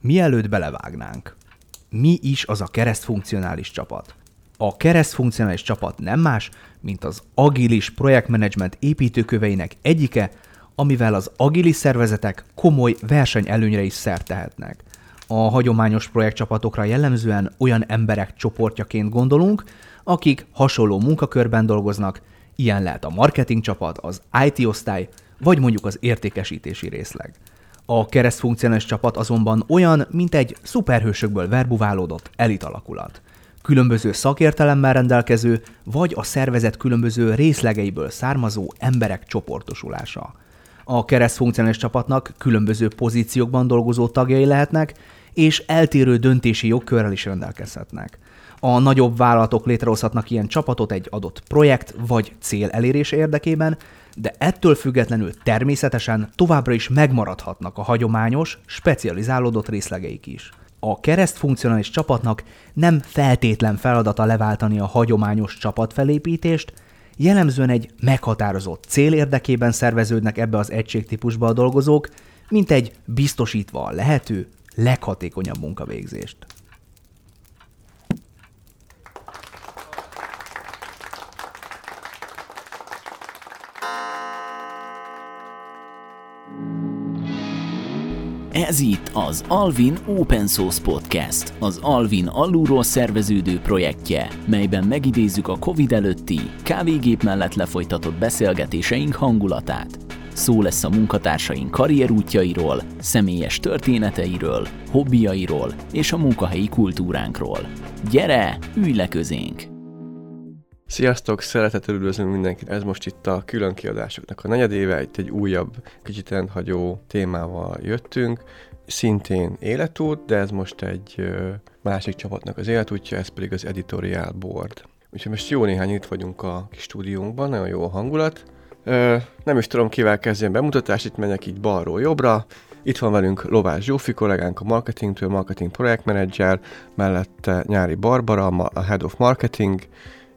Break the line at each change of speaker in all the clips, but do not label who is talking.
Mielőtt belevágnánk, mi is az a keresztfunkcionális csapat? A keresztfunkcionális csapat nem más, mint az agilis projektmenedzsment építőköveinek egyike, amivel az agilis szervezetek komoly versenyelőnyre is szert tehetnek. A hagyományos projektcsapatokra jellemzően olyan emberek csoportjaként gondolunk, akik hasonló munkakörben dolgoznak, ilyen lehet a marketing csapat, az IT osztály, vagy mondjuk az értékesítési részleg. A keresztfunkcionális csapat azonban olyan, mint egy szuperhősökből verbuválódott elit alakulat. Különböző szakértelemmel rendelkező, vagy a szervezet különböző részlegeiből származó emberek csoportosulása. A keresztfunkcionális csapatnak különböző pozíciókban dolgozó tagjai lehetnek, és eltérő döntési jogkörrel is rendelkezhetnek. A nagyobb vállalatok létrehozhatnak ilyen csapatot egy adott projekt vagy cél elérése érdekében, de ettől függetlenül természetesen továbbra is megmaradhatnak a hagyományos, specializálódott részlegeik is. A keresztfunkcionális csapatnak nem feltétlen feladata leváltani a hagyományos csapatfelépítést, jellemzően egy meghatározott cél érdekében szerveződnek ebbe az egységtípusba a dolgozók, mint egy biztosítva a lehető leghatékonyabb munkavégzést.
Ez itt az Alvin Open Source Podcast, az Alvin alulról szerveződő projektje, melyben megidézzük a Covid előtti, kávégép mellett lefolytatott beszélgetéseink hangulatát. Szó lesz a munkatársaink karrierútjairól, személyes történeteiről, hobbiairól és a munkahelyi kultúránkról. Gyere, ülj le közénk!
Sziasztok, szeretettel üdvözlünk mindenkit. Ez most itt a külön kiadásoknak a negyedéve, itt egy újabb, kicsit rendhagyó témával jöttünk. Szintén életút, de ez most egy másik csapatnak az életútja, ez pedig az Editorial Board. Úgyhogy most jó néhány itt vagyunk a kis stúdiónkban, nagyon jó a hangulat. Ö, nem is tudom, kivel kezdjem bemutatást, itt menjek így balról jobbra. Itt van velünk Lovás Zsófi kollégánk a marketingtől, marketing projektmenedzser, mellette Nyári Barbara, a Head of Marketing,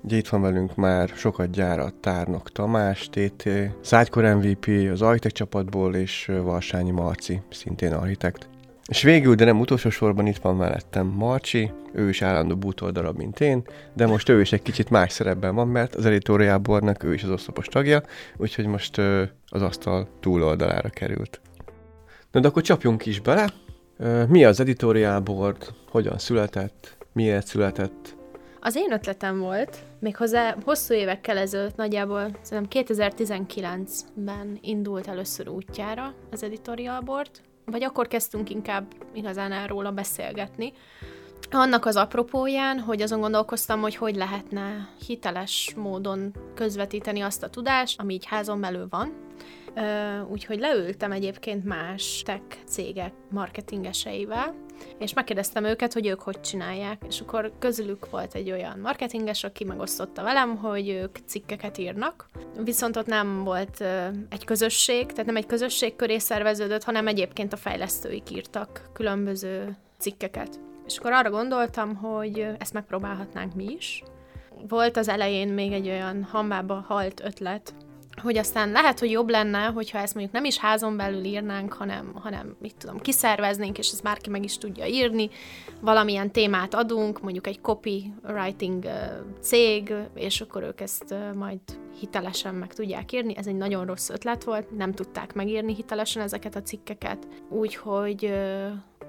Ugye itt van velünk már sokat gyára Tárnok Tamás, TT, Szágykor MVP az Architect csapatból, és Valsányi Marci, szintén architekt. És végül, de nem utolsó sorban itt van mellettem Marci, ő is állandó bútordarab, mint én, de most ő is egy kicsit más szerepben van, mert az editorial boardnak ő is az oszlopos tagja, úgyhogy most ö, az asztal túloldalára került. Na de akkor csapjunk is bele. Mi az editorial board, hogyan született, miért született,
az én ötletem volt, méghozzá hosszú évekkel ezelőtt, nagyjából szerintem 2019-ben indult először útjára az editorial vagy akkor kezdtünk inkább igazán erről beszélgetni. Annak az apropóján, hogy azon gondolkoztam, hogy hogy lehetne hiteles módon közvetíteni azt a tudást, ami így házon belül van, úgyhogy leültem egyébként más tech cégek marketingeseivel, és megkérdeztem őket, hogy ők hogy csinálják, és akkor közülük volt egy olyan marketinges, aki megosztotta velem, hogy ők cikkeket írnak, viszont ott nem volt egy közösség, tehát nem egy közösség köré szerveződött, hanem egyébként a fejlesztőik írtak különböző cikkeket. És akkor arra gondoltam, hogy ezt megpróbálhatnánk mi is. Volt az elején még egy olyan hambába halt ötlet, hogy aztán lehet, hogy jobb lenne, hogyha ezt mondjuk nem is házon belül írnánk, hanem, hanem mit tudom, kiszerveznénk, és ezt bárki meg is tudja írni, valamilyen témát adunk, mondjuk egy copywriting cég, és akkor ők ezt majd hitelesen meg tudják írni. Ez egy nagyon rossz ötlet volt, nem tudták megírni hitelesen ezeket a cikkeket, úgyhogy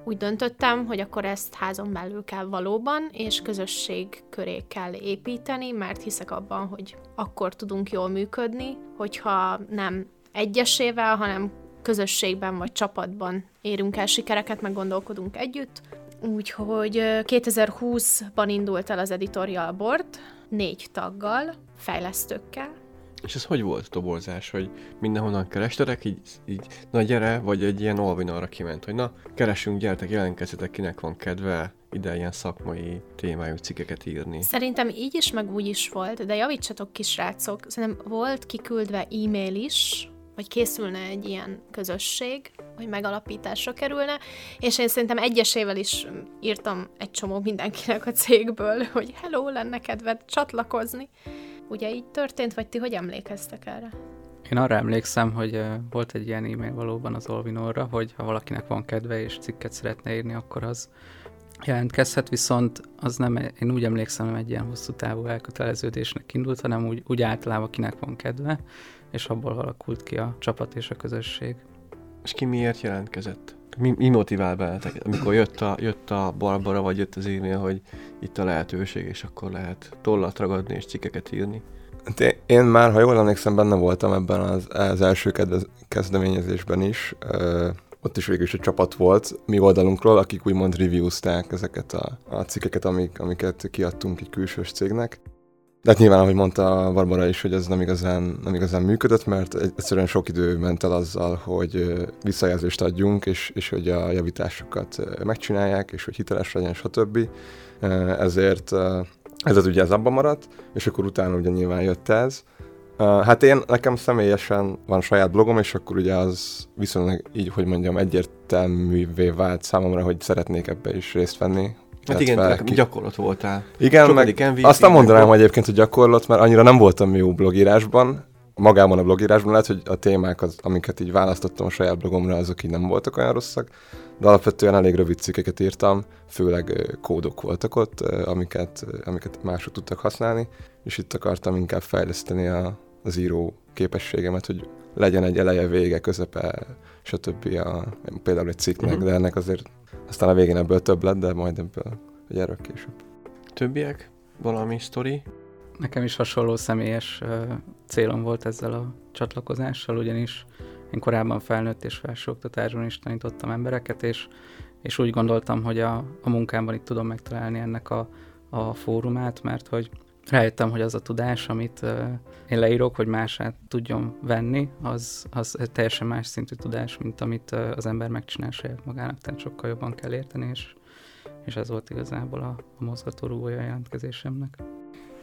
úgy döntöttem, hogy akkor ezt házon belül kell valóban, és közösség köré kell építeni, mert hiszek abban, hogy akkor tudunk jól működni, hogyha nem egyesével, hanem közösségben vagy csapatban érünk el sikereket, meg gondolkodunk együtt. Úgyhogy 2020-ban indult el az editorial board, négy taggal, fejlesztőkkel,
és ez hogy volt toborzás, hogy mindenhonnan kerestetek, így, így na gyere, vagy egy ilyen olvinalra kiment, hogy na, keresünk, gyertek, jelentkezzetek, kinek van kedve ide ilyen szakmai témájú cikkeket írni.
Szerintem így is, meg úgy is volt, de javítsatok kis Szerintem volt kiküldve e-mail is, vagy készülne egy ilyen közösség, hogy megalapításra kerülne, és én szerintem egyesével is írtam egy csomó mindenkinek a cégből, hogy hello, lenne kedved csatlakozni. Ugye így történt, vagy ti hogy emlékeztek erre?
Én arra emlékszem, hogy volt egy ilyen e-mail valóban az Olvinorra, hogy ha valakinek van kedve és cikket szeretne írni, akkor az jelentkezhet, viszont az nem, én úgy emlékszem, nem egy ilyen hosszú távú elköteleződésnek indult, hanem úgy, úgy általában kinek van kedve, és abból alakult ki a csapat és a közösség.
És ki miért jelentkezett? Mi, mi motivál beletek? Amikor jött a, jött a Barbara, vagy jött az e-mail, hogy itt a lehetőség, és akkor lehet tollat ragadni és cikkeket írni?
Hát én már, ha jól emlékszem, benne voltam ebben az, az első kezdeményezésben is. Ö, ott is végül is egy csapat volt mi oldalunkról, akik úgymond reviewzták ezeket a, a cikkeket, amik, amiket kiadtunk egy külsős cégnek. De hát nyilván, ahogy mondta Barbara is, hogy ez nem igazán, nem igazán működött, mert egyszerűen sok idő ment el azzal, hogy visszajelzést adjunk, és, és hogy a javításokat megcsinálják, és hogy hiteles legyen, stb. Ezért ez az ugye ez abban maradt, és akkor utána ugye nyilván jött ez. Hát én, nekem személyesen van saját blogom, és akkor ugye az viszonylag így, hogy mondjam, egyértelművé vált számomra, hogy szeretnék ebbe is részt venni,
Hát igen, ki... gyakorlat voltál.
Igen, meg MVP, azt nem mondanám hogy egyébként, hogy gyakorlat, mert annyira nem voltam jó blogírásban. Magában a blogírásban lehet, hogy a témák, az, amiket így választottam a saját blogomra, azok így nem voltak olyan rosszak, de alapvetően elég rövid cikkeket írtam, főleg kódok voltak ott, amiket, amiket mások tudtak használni, és itt akartam inkább fejleszteni a, az író képességemet, hogy legyen egy eleje, vége, közepe, stb. A, például egy cikknek, uh-huh. de ennek azért aztán a végén ebből több lett, de majd ebből egy erről később.
Többiek? Valami sztori?
Nekem is hasonló személyes uh, célom volt ezzel a csatlakozással, ugyanis én korábban felnőtt és felsőoktatásban is tanítottam embereket, és, és úgy gondoltam, hogy a, a munkámban itt tudom megtalálni ennek a, a fórumát, mert hogy rájöttem, hogy az a tudás, amit uh, én leírok, hogy mását tudjon venni, az, az teljesen más szintű tudás, mint amit az ember megcsinál saját magának, tehát sokkal jobban kell érteni, és, és ez volt igazából a, a mozgatórugója a jelentkezésemnek.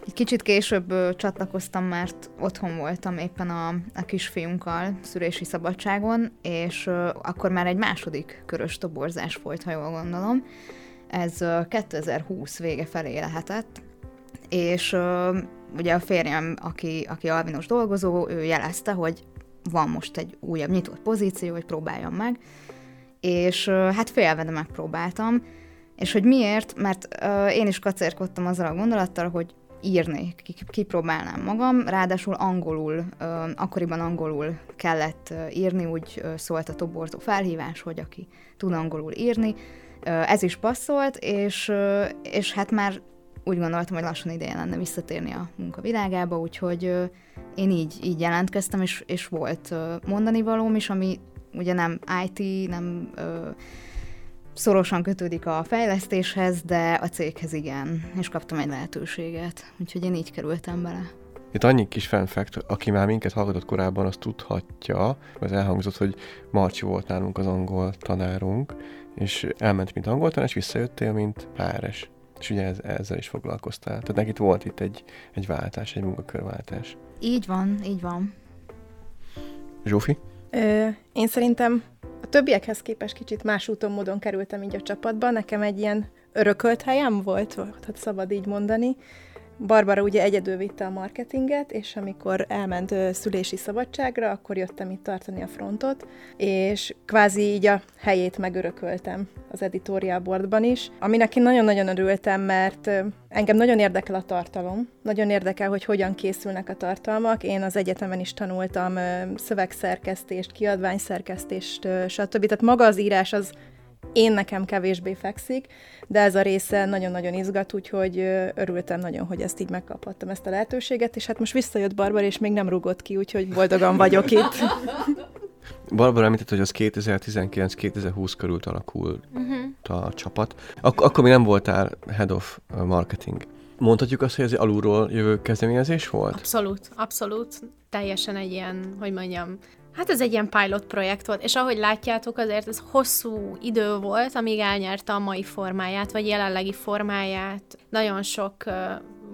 Egy kicsit később csatlakoztam, mert otthon voltam éppen a, a kisfiunkkal szülési szabadságon, és akkor már egy második körös toborzás volt, ha jól gondolom. Ez ö, 2020 vége felé lehetett, és ugye a férjem, aki, aki albinos dolgozó, ő jelezte, hogy van most egy újabb nyitott pozíció, hogy próbáljam meg, és uh, hát félve, de megpróbáltam, és hogy miért, mert uh, én is kacérkodtam azzal a gondolattal, hogy írnék, kipróbálnám magam, ráadásul angolul, uh, akkoriban angolul kellett uh, írni, úgy uh, szólt a toborzó felhívás, hogy aki tud angolul írni, ez is passzolt, és, és hát már úgy gondoltam, hogy lassan ideje lenne visszatérni a munkavilágába, úgyhogy én így, így jelentkeztem, és, és volt mondani valóm is, ami ugye nem IT, nem ö, szorosan kötődik a fejlesztéshez, de a céghez igen, és kaptam egy lehetőséget, úgyhogy én így kerültem bele.
Itt annyi kis fanfact, aki már minket hallgatott korábban, azt tudhatja, az elhangzott, hogy Marci volt nálunk az angol tanárunk, és elment, mint angol tanár, és visszajöttél, mint páres. És ugye ez, ezzel is foglalkoztál. Tehát nekik volt itt egy, egy váltás, egy munkakörváltás.
Így van, így van.
Zsófi?
Ö, én szerintem a többiekhez képest kicsit más úton, módon kerültem így a csapatba. Nekem egy ilyen örökölt helyem volt, tehát szabad így mondani. Barbara ugye egyedül vitte a marketinget, és amikor elment szülési szabadságra, akkor jöttem itt tartani a frontot, és kvázi így a helyét megörököltem az editorial boardban is, aminek én nagyon-nagyon örültem, mert engem nagyon érdekel a tartalom, nagyon érdekel, hogy hogyan készülnek a tartalmak. Én az egyetemen is tanultam szövegszerkesztést, kiadványszerkesztést, stb. Tehát maga az írás az én nekem kevésbé fekszik, de ez a része nagyon-nagyon izgat, úgyhogy örültem nagyon, hogy ezt így megkaphattam, ezt a lehetőséget, és hát most visszajött Barbara, és még nem rugott ki, úgyhogy boldogan vagyok itt.
Barbara említett, hogy az 2019-2020 körül alakult uh-huh. a csapat. Ak- akkor még nem voltál head of marketing. Mondhatjuk azt, hogy ez alulról jövő kezdeményezés volt?
Abszolút, abszolút. Teljesen egy ilyen, hogy mondjam, Hát ez egy ilyen pilot projekt volt, és ahogy látjátok, azért ez hosszú idő volt, amíg elnyerte a mai formáját, vagy jelenlegi formáját. Nagyon sok uh,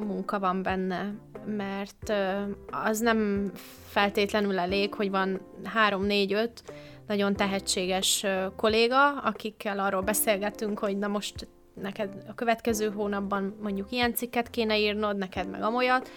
munka van benne, mert uh, az nem feltétlenül elég, hogy van három, négy, öt nagyon tehetséges ö, kolléga, akikkel arról beszélgettünk, hogy na most neked a következő hónapban mondjuk ilyen cikket kéne írnod, neked meg amolyat,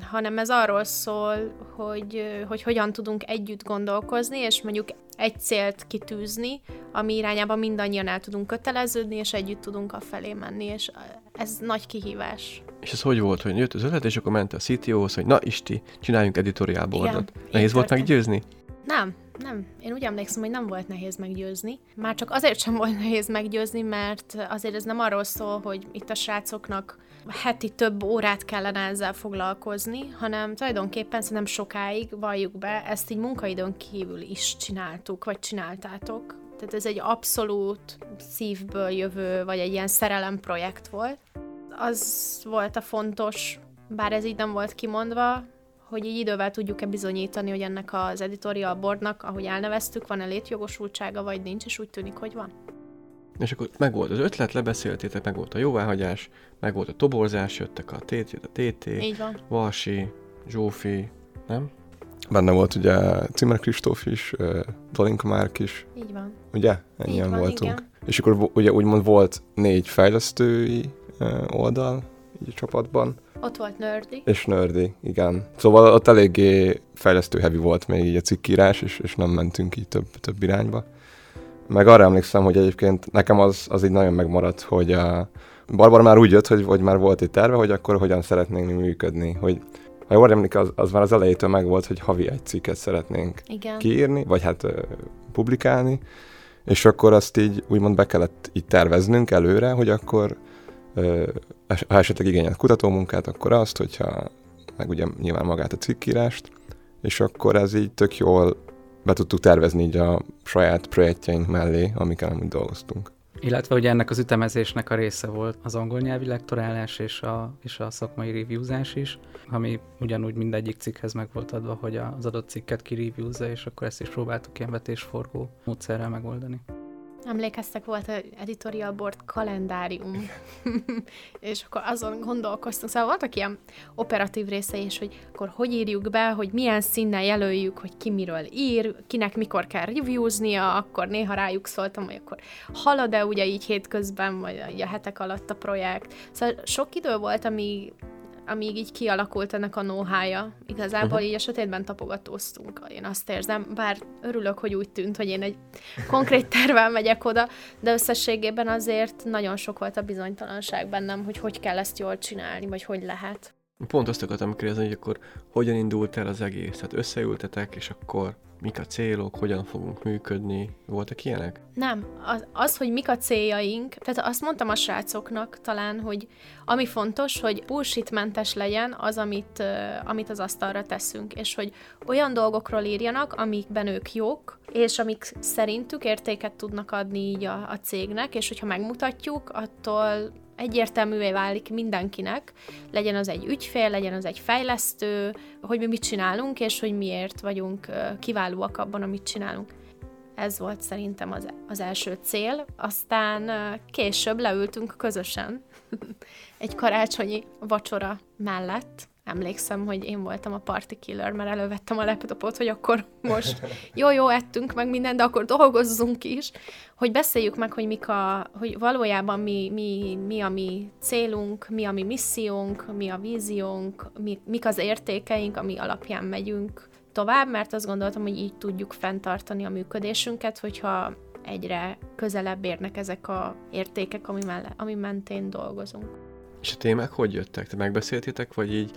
hanem ez arról szól, hogy, hogy hogyan tudunk együtt gondolkozni, és mondjuk egy célt kitűzni, ami irányában mindannyian el tudunk köteleződni, és együtt tudunk a felé menni, és ez nagy kihívás.
És ez hogy volt, hogy jött az ötlet, és akkor ment a CTO-hoz, hogy na Isti, csináljunk editorial boardot. Nehéz volt
történt.
meggyőzni?
Nem, nem. Én úgy emlékszem, hogy nem volt nehéz meggyőzni. Már csak azért sem volt nehéz meggyőzni, mert azért ez nem arról szól, hogy itt a srácoknak heti több órát kellene ezzel foglalkozni, hanem tulajdonképpen szerintem sokáig, valljuk be, ezt így munkaidőn kívül is csináltuk, vagy csináltátok. Tehát ez egy abszolút szívből jövő, vagy egy ilyen szerelem projekt volt. Az volt a fontos, bár ez így nem volt kimondva, hogy így idővel tudjuk-e bizonyítani, hogy ennek az editorial boardnak, ahogy elneveztük, van-e létjogosultsága, vagy nincs, és úgy tűnik, hogy van.
És akkor meg volt az ötlet, lebeszéltétek, meg volt a jóváhagyás, meg volt a toborzás, jöttek a TT, jött a TT,
Így van.
Valsi, Zsófi, nem?
Benne volt ugye Cimmer Kristóf is, Dolinka Márk is,
Így van.
ugye? Ennyien
Így van,
voltunk.
igen.
És akkor ugye úgymond volt négy fejlesztői oldal így a csapatban,
Ott volt Nerdy.
és Nerdy, igen. Szóval ott eléggé fejlesztő heavy volt még így a cikkírás, és, és nem mentünk így több, több irányba. Meg arra emlékszem, hogy egyébként nekem az, az így nagyon megmaradt, hogy a Barbara már úgy jött, hogy, hogy már volt egy terve, hogy akkor hogyan szeretnénk mi működni, hogy ha jól emlékszem, az, az már az elejétől meg volt, hogy havi egy cikket szeretnénk
Igen.
kiírni, vagy hát ö, publikálni, és akkor azt így úgymond be kellett így terveznünk előre, hogy akkor es- ha esetleg igényelt kutatómunkát, akkor azt, hogyha meg ugye nyilván magát a cikkírást, és akkor ez így tök jól be tudtuk tervezni így a saját projektjeink mellé, amikkel amúgy dolgoztunk.
Illetve ugye ennek az ütemezésnek a része volt az angol nyelvi lektorálás és a, és a szakmai reviewzás is, ami ugyanúgy mindegyik cikkhez meg volt adva, hogy az adott cikket kireviewzza, és akkor ezt is próbáltuk ilyen vetésforgó módszerrel megoldani.
Emlékeztek, volt egy editorial board kalendárium, és akkor azon gondolkoztunk. Szóval voltak ilyen operatív részei is, hogy akkor hogy írjuk be, hogy milyen színnel jelöljük, hogy ki miről ír, kinek mikor kell reviewznia, akkor néha rájuk szóltam, hogy akkor halad-e ugye így hétközben, vagy a hetek alatt a projekt. Szóval sok idő volt, ami amíg így kialakult ennek a know-how-ja. Igazából uh-huh. így a sötétben tapogatóztunk, én azt érzem, bár örülök, hogy úgy tűnt, hogy én egy konkrét tervel megyek oda, de összességében azért nagyon sok volt a bizonytalanság bennem, hogy hogy kell ezt jól csinálni, vagy hogy lehet.
Pont azt akartam kérdezni, hogy akkor hogyan indult el az egész? Tehát összeültetek, és akkor mik a célok, hogyan fogunk működni? Voltak ilyenek?
Nem, az, az, hogy mik a céljaink, tehát azt mondtam a srácoknak talán, hogy ami fontos, hogy bullshitmentes legyen az, amit, amit az asztalra teszünk, és hogy olyan dolgokról írjanak, amikben ők jók, és amik szerintük értéket tudnak adni így a, a cégnek, és hogyha megmutatjuk, attól egyértelművé válik mindenkinek, legyen az egy ügyfél, legyen az egy fejlesztő, hogy mi mit csinálunk, és hogy miért vagyunk kiválóak abban, amit csinálunk. Ez volt szerintem az, az első cél. Aztán később leültünk közösen egy karácsonyi vacsora mellett. Emlékszem, hogy én voltam a party killer, mert elővettem a laptopot, hogy akkor most jó-jó ettünk meg mindent, de akkor dolgozzunk is, hogy beszéljük meg, hogy, mik a, hogy valójában mi, mi, mi a mi célunk, mi a mi missziónk, mi a víziónk, mi, mik az értékeink, ami alapján megyünk tovább, mert azt gondoltam, hogy így tudjuk fenntartani a működésünket, hogyha egyre közelebb érnek ezek a értékek, ami, melle, ami mentén dolgozunk.
És a témák hogy jöttek? Te megbeszéltétek, vagy így,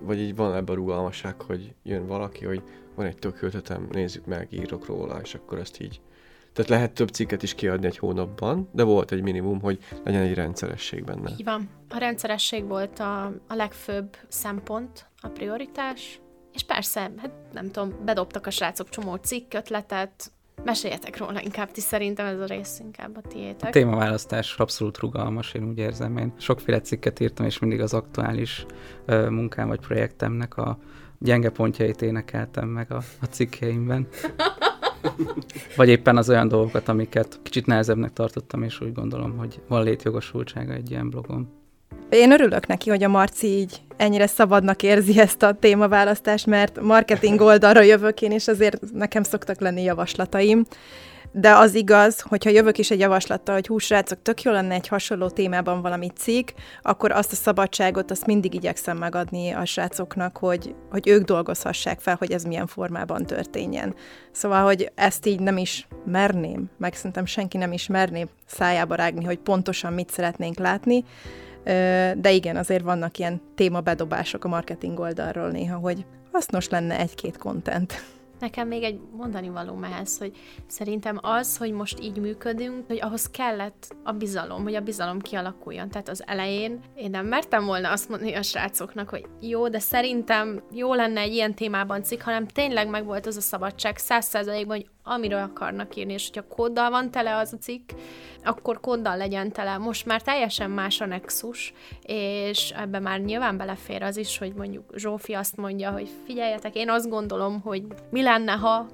vagy így van ebben a rugalmasság, hogy jön valaki, hogy van egy tök ötletem, nézzük meg, írok róla, és akkor ezt így... Tehát lehet több cikket is kiadni egy hónapban, de volt egy minimum, hogy legyen egy rendszeresség benne.
Így van. A rendszeresség volt a, a legfőbb szempont, a prioritás, és persze, hát nem tudom, bedobtak a srácok csomó cikk, ötletet, meséljetek róla inkább, ti szerintem ez a rész inkább a
A
tiétek.
témaválasztás abszolút rugalmas, én úgy érzem. Én sokféle cikket írtam, és mindig az aktuális ö, munkám vagy projektemnek a gyenge pontjait énekeltem meg a, a cikkeimben. Vagy éppen az olyan dolgokat, amiket kicsit nehezebbnek tartottam, és úgy gondolom, hogy van létjogosultsága egy ilyen blogon.
Én örülök neki, hogy a Marci így ennyire szabadnak érzi ezt a témaválasztást, mert marketing oldalra jövök én, és azért nekem szoktak lenni javaslataim de az igaz, hogyha jövök is egy javaslattal, hogy húsrácok, tök jó lenne egy hasonló témában valami cikk, akkor azt a szabadságot, azt mindig igyekszem megadni a srácoknak, hogy, hogy ők dolgozhassák fel, hogy ez milyen formában történjen. Szóval, hogy ezt így nem is merném, meg szerintem senki nem is merné szájába rágni, hogy pontosan mit szeretnénk látni, de igen, azért vannak ilyen témabedobások a marketing oldalról néha, hogy hasznos lenne egy-két content.
Nekem még egy mondani való ehhez, hogy szerintem az, hogy most így működünk, hogy ahhoz kellett a bizalom, hogy a bizalom kialakuljon. Tehát az elején én nem mertem volna azt mondani a srácoknak, hogy jó, de szerintem jó lenne egy ilyen témában cikk, hanem tényleg megvolt az a szabadság száz százalékban, hogy amiről akarnak írni, és hogyha kóddal van tele az a cikk, akkor kóddal legyen tele. Most már teljesen más a Nexus, és ebbe már nyilván belefér az is, hogy mondjuk Zsófi azt mondja, hogy figyeljetek, én azt gondolom, hogy mi lenne, ha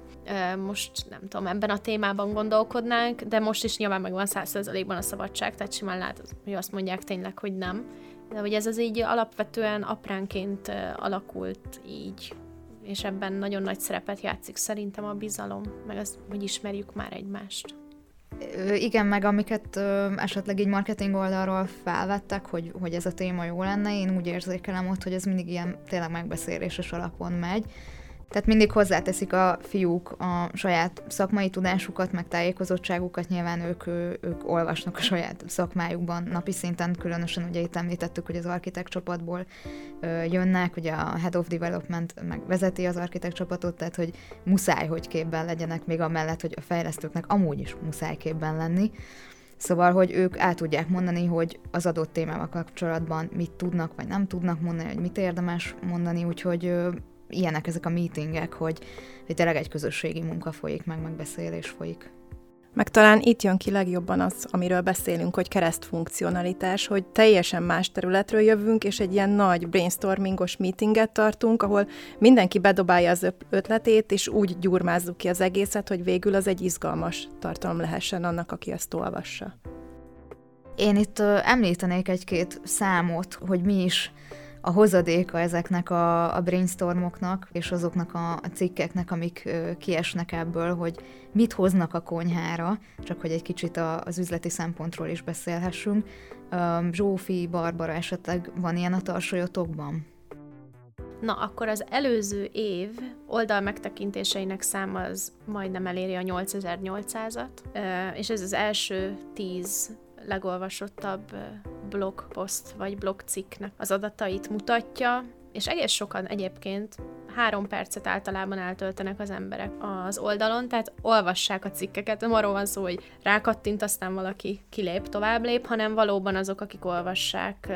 most nem tudom, ebben a témában gondolkodnánk, de most is nyilván megvan százszerzalékban a szabadság, tehát simán lehet, hogy azt mondják tényleg, hogy nem. De hogy ez az így alapvetően apránként alakult így és ebben nagyon nagy szerepet játszik szerintem a bizalom, meg az, hogy ismerjük már egymást.
Igen, meg amiket ö, esetleg így marketing oldalról felvettek, hogy, hogy ez a téma jó lenne, én úgy érzékelem ott, hogy ez mindig ilyen tényleg megbeszéléses alapon megy, tehát mindig hozzáteszik a fiúk a saját szakmai tudásukat, meg tájékozottságukat, nyilván ők, ők olvasnak a saját szakmájukban napi szinten, különösen ugye itt említettük, hogy az architekt csapatból jönnek, ugye a Head of Development meg vezeti az architekt csapatot, tehát hogy muszáj, hogy képben legyenek, még amellett, hogy a fejlesztőknek amúgy is muszáj képben lenni. Szóval, hogy ők el tudják mondani, hogy az adott témával kapcsolatban mit tudnak, vagy nem tudnak mondani, hogy mit érdemes mondani, úgyhogy ilyenek ezek a meetingek, hogy, hogy tényleg egy közösségi munka folyik, meg megbeszélés folyik.
Meg talán itt jön ki legjobban az, amiről beszélünk, hogy keresztfunkcionalitás, hogy teljesen más területről jövünk, és egy ilyen nagy brainstormingos meetinget tartunk, ahol mindenki bedobálja az ötletét, és úgy gyurmázzuk ki az egészet, hogy végül az egy izgalmas tartalom lehessen annak, aki ezt olvassa.
Én itt említenék egy-két számot, hogy mi is a hozadéka ezeknek a, a brainstormoknak, és azoknak a, a cikkeknek, amik ö, kiesnek ebből, hogy mit hoznak a konyhára, csak hogy egy kicsit a, az üzleti szempontról is beszélhessünk. Ö, Zsófi, Barbara esetleg van ilyen a tarsolyotokban?
Na, akkor az előző év oldal megtekintéseinek száma az majdnem eléri a 8800-at, és ez az első tíz legolvasottabb blogpost vagy blogcikknek az adatait mutatja, és egész sokan egyébként három percet általában eltöltenek az emberek az oldalon, tehát olvassák a cikkeket, nem arról van szó, hogy rákattint, aztán valaki kilép, tovább lép, hanem valóban azok, akik olvassák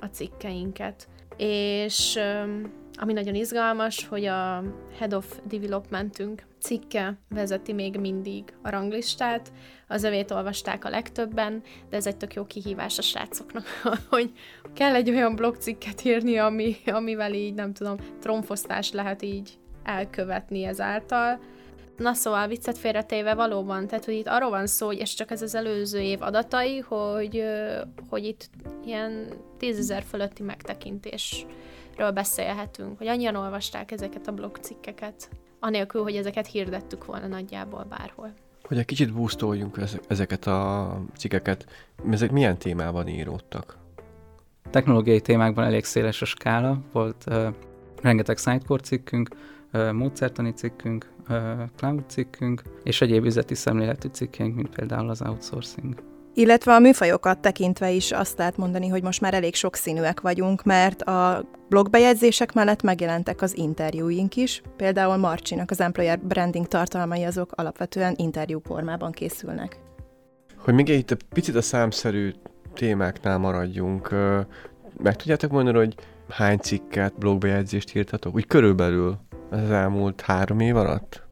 a cikkeinket. És ami nagyon izgalmas, hogy a Head of Developmentünk cikke vezeti még mindig a ranglistát, az övét olvasták a legtöbben, de ez egy tök jó kihívás a srácoknak, hogy kell egy olyan blogcikket írni, ami, amivel így, nem tudom, tromfosztást lehet így elkövetni ezáltal. Na szóval viccet félretéve valóban, tehát hogy itt arról van szó, hogy ez csak ez az előző év adatai, hogy, hogy itt ilyen tízezer fölötti megtekintésről beszélhetünk, hogy annyian olvasták ezeket a blogcikkeket, anélkül, hogy ezeket hirdettük volna nagyjából bárhol.
Hogy egy kicsit boostoljunk ezeket a cikkeket, ezek milyen témában íródtak?
Technológiai témákban elég széles a skála, volt uh, rengeteg Sitecore cikkünk, uh, módszertani cikkünk, uh, cloud cikkünk, és egyéb üzleti szemléletű cikkeink, mint például az outsourcing.
Illetve a műfajokat tekintve is azt lehet mondani, hogy most már elég sokszínűek vagyunk, mert a blogbejegyzések mellett megjelentek az interjúink is. Például Marcsinak az employer branding tartalmai azok alapvetően interjú formában készülnek.
Hogy még itt egy picit a számszerű témáknál maradjunk, meg tudjátok mondani, hogy hány cikket, blogbejegyzést írtatok? Úgy körülbelül az elmúlt három év alatt?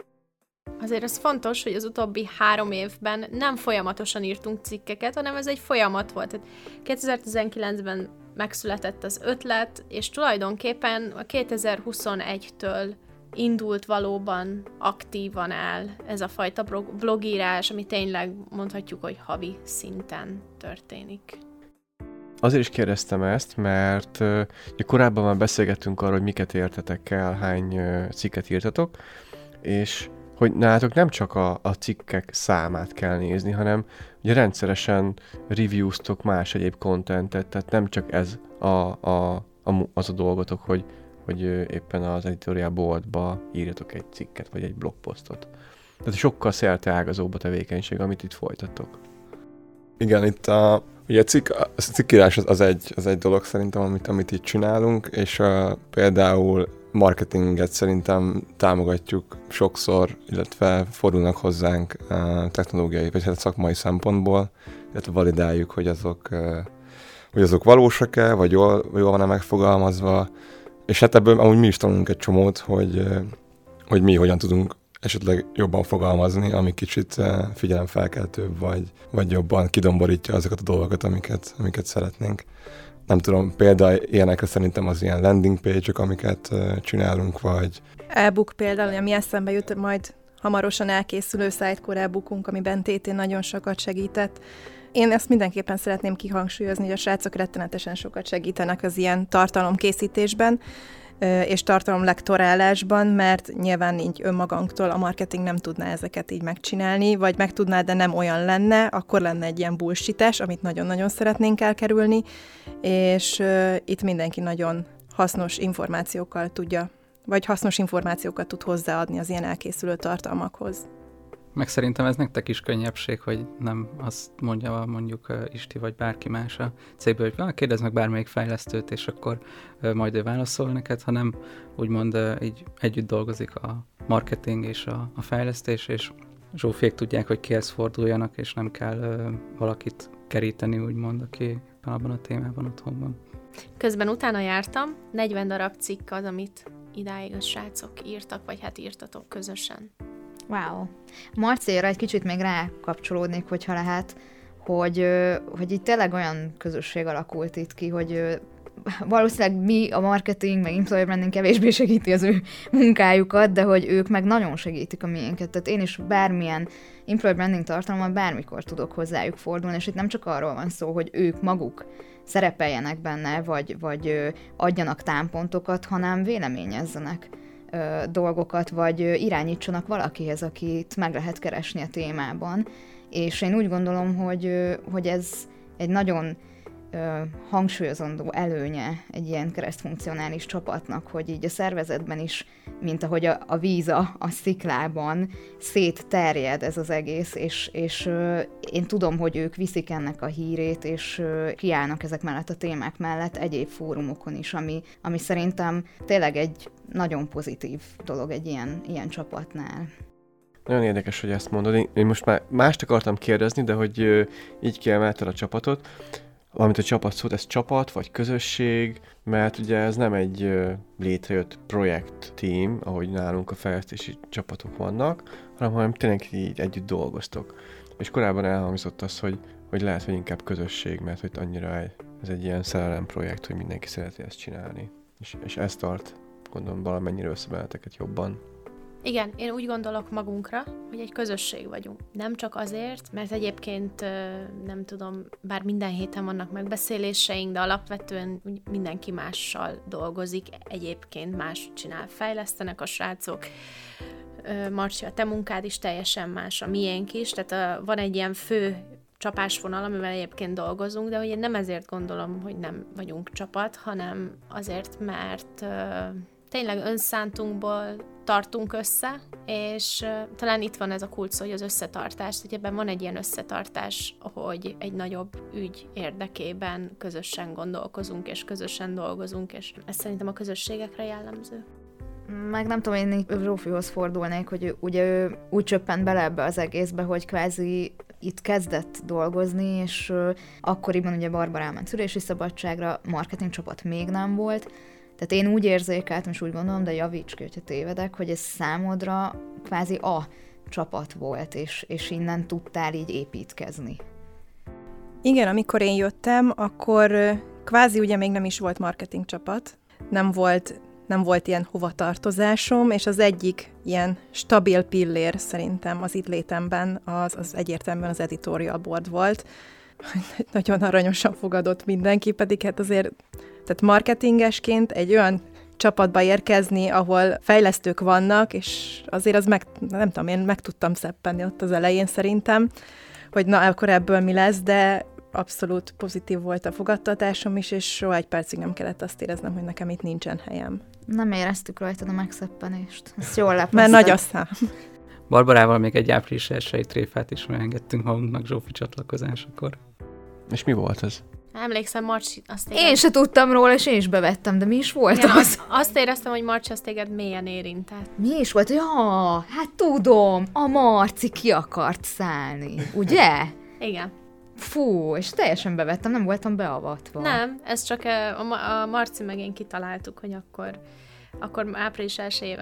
Azért az fontos, hogy az utóbbi három évben nem folyamatosan írtunk cikkeket, hanem ez egy folyamat volt. 2019-ben megszületett az ötlet, és tulajdonképpen a 2021-től indult valóban aktívan el ez a fajta blogírás, ami tényleg mondhatjuk, hogy havi szinten történik.
azért is kérdeztem ezt, mert uh, korábban már beszélgettünk arról, hogy miket értetek el, hány cikket írtatok, és hogy nálatok nem csak a, a cikkek számát kell nézni, hanem ugye rendszeresen reviewztok más egyéb kontentet, tehát nem csak ez a, a, a, az a dolgotok, hogy, hogy éppen az editorial boardba írjatok egy cikket, vagy egy blogposztot. Tehát sokkal szerte ágazóbb a tevékenység, amit itt folytatok.
Igen, itt a, ugye a, cikk, a cikkírás az, az, egy, az egy dolog szerintem, amit, amit itt csinálunk, és uh, például marketinget szerintem támogatjuk sokszor, illetve fordulnak hozzánk uh, technológiai vagy hát szakmai szempontból, illetve validáljuk, hogy azok, uh, hogy azok valósak-e, vagy jól, jól van-e megfogalmazva, és hát ebből amúgy mi is tanulunk egy csomót, hogy, uh, hogy mi hogyan tudunk esetleg jobban fogalmazni, ami kicsit figyelemfelkeltőbb, vagy, vagy jobban kidomborítja azokat a dolgokat, amiket, amiket szeretnénk nem tudom, példa ilyenekre szerintem az ilyen landing page-ök, amiket csinálunk, vagy...
E-book például, ami eszembe jut, majd hamarosan elkészülő Sitecore e-bookunk, amiben TT nagyon sokat segített. Én ezt mindenképpen szeretném kihangsúlyozni, hogy a srácok rettenetesen sokat segítenek az ilyen tartalomkészítésben, és tartalom lektorálásban, mert nyilván így önmagunktól a marketing nem tudná ezeket így megcsinálni, vagy meg tudná, de nem olyan lenne, akkor lenne egy ilyen bullshitás, amit nagyon-nagyon szeretnénk elkerülni, és itt mindenki nagyon hasznos információkkal tudja, vagy hasznos információkat tud hozzáadni az ilyen elkészülő tartalmakhoz.
Meg szerintem ez nektek is könnyebbség, hogy nem azt mondja mondjuk Isti vagy bárki más a cégből, hogy kérdezz meg bármelyik fejlesztőt, és akkor majd ő válaszol neked, hanem úgymond így együtt dolgozik a marketing és a, a fejlesztés, és Zsófiék tudják, hogy kihez forduljanak, és nem kell valakit keríteni, úgymond, aki abban a témában otthon van.
Közben utána jártam, 40 darab cikk az, amit idáig a srácok írtak, vagy hát írtatok közösen.
Wow. Marcéra egy kicsit még rákapcsolódnék, hogyha lehet, hogy, hogy itt tényleg olyan közösség alakult itt ki, hogy valószínűleg mi a marketing, meg employer branding kevésbé segíti az ő munkájukat, de hogy ők meg nagyon segítik a miénket. Tehát én is bármilyen employer branding tartalommal bármikor tudok hozzájuk fordulni, és itt nem csak arról van szó, hogy ők maguk szerepeljenek benne, vagy, vagy adjanak támpontokat, hanem véleményezzenek ö, dolgokat, vagy ö, irányítsanak valakihez, akit meg lehet keresni a témában. És én úgy gondolom, hogy, ö, hogy ez egy nagyon ö, hangsúlyozandó előnye egy ilyen keresztfunkcionális csapatnak, hogy így a szervezetben is, mint ahogy a, a víz a, a sziklában szétterjed ez az egész, és, és ö, én tudom, hogy ők viszik ennek a hírét, és ö, kiállnak ezek mellett a témák mellett egyéb fórumokon is, ami, ami szerintem tényleg egy nagyon pozitív dolog egy ilyen, ilyen csapatnál.
Nagyon érdekes, hogy ezt mondod. Én most már mást akartam kérdezni, de hogy így kiemelted a csapatot valamint a csapat szót, ez csapat vagy közösség, mert ugye ez nem egy létrejött projekt team, ahogy nálunk a fejlesztési csapatok vannak, hanem, hanem tényleg így együtt dolgoztok. És korábban elhangzott az, hogy, hogy lehet, hogy inkább közösség, mert hogy annyira ez egy ilyen szerelem projekt, hogy mindenki szereti ezt csinálni. És, és ez tart, gondolom, valamennyire össze jobban.
Igen, én úgy gondolok magunkra, hogy egy közösség vagyunk. Nem csak azért, mert egyébként nem tudom, bár minden héten vannak megbeszéléseink, de alapvetően mindenki mással dolgozik, egyébként más csinál, fejlesztenek a srácok. Marci, a te munkád is teljesen más, a miénk is, tehát van egy ilyen fő csapásvonal, amivel egyébként dolgozunk, de hogy én nem ezért gondolom, hogy nem vagyunk csapat, hanem azért, mert tényleg önszántunkból tartunk össze, és talán itt van ez a kulcs, hogy az összetartás, hogy ebben van egy ilyen összetartás, hogy egy nagyobb ügy érdekében közösen gondolkozunk, és közösen dolgozunk, és ez szerintem a közösségekre jellemző.
Meg nem tudom, én Zsófihoz fordulnék, hogy ugye ő úgy csöppent bele ebbe az egészbe, hogy kvázi itt kezdett dolgozni, és akkoriban ugye Barbara elment szülési szabadságra, marketing csapat még nem volt, tehát én úgy érzékeltem, és úgy gondolom, de javíts ki, hogyha tévedek, hogy ez számodra kvázi a csapat volt, és, és innen tudtál így építkezni.
Igen, amikor én jöttem, akkor kvázi ugye még nem is volt marketing csapat, nem volt, nem volt ilyen hovatartozásom, és az egyik ilyen stabil pillér szerintem az itt létemben az, az egyértelműen az editorial board volt, nagyon aranyosan fogadott mindenki, pedig hát azért, tehát marketingesként egy olyan csapatba érkezni, ahol fejlesztők vannak, és azért az meg, nem tudom, én meg tudtam szeppenni ott az elején szerintem, hogy na, akkor ebből mi lesz, de abszolút pozitív volt a fogadtatásom is, és soha egy percig nem kellett azt éreznem, hogy nekem itt nincsen helyem.
Nem éreztük rajtad a megszeppenést. Ezt jól lepezted.
Mert nagy a szám.
Barbarával még egy április elsői tréfát is megengedtünk magunknak Zsófi csatlakozásakor.
És mi volt ez?
Emlékszem, Marci, azt
Én se tudtam róla, és én is bevettem, de mi is volt
Igen,
az?
azt, éreztem, hogy Marci azt téged mélyen érintett.
Mi is volt? Ja, hát tudom, a Marci ki akart szállni, ugye?
Igen.
Fú, és teljesen bevettem, nem voltam beavatva.
Nem, ez csak a, a Marci meg én kitaláltuk, hogy akkor, akkor április 1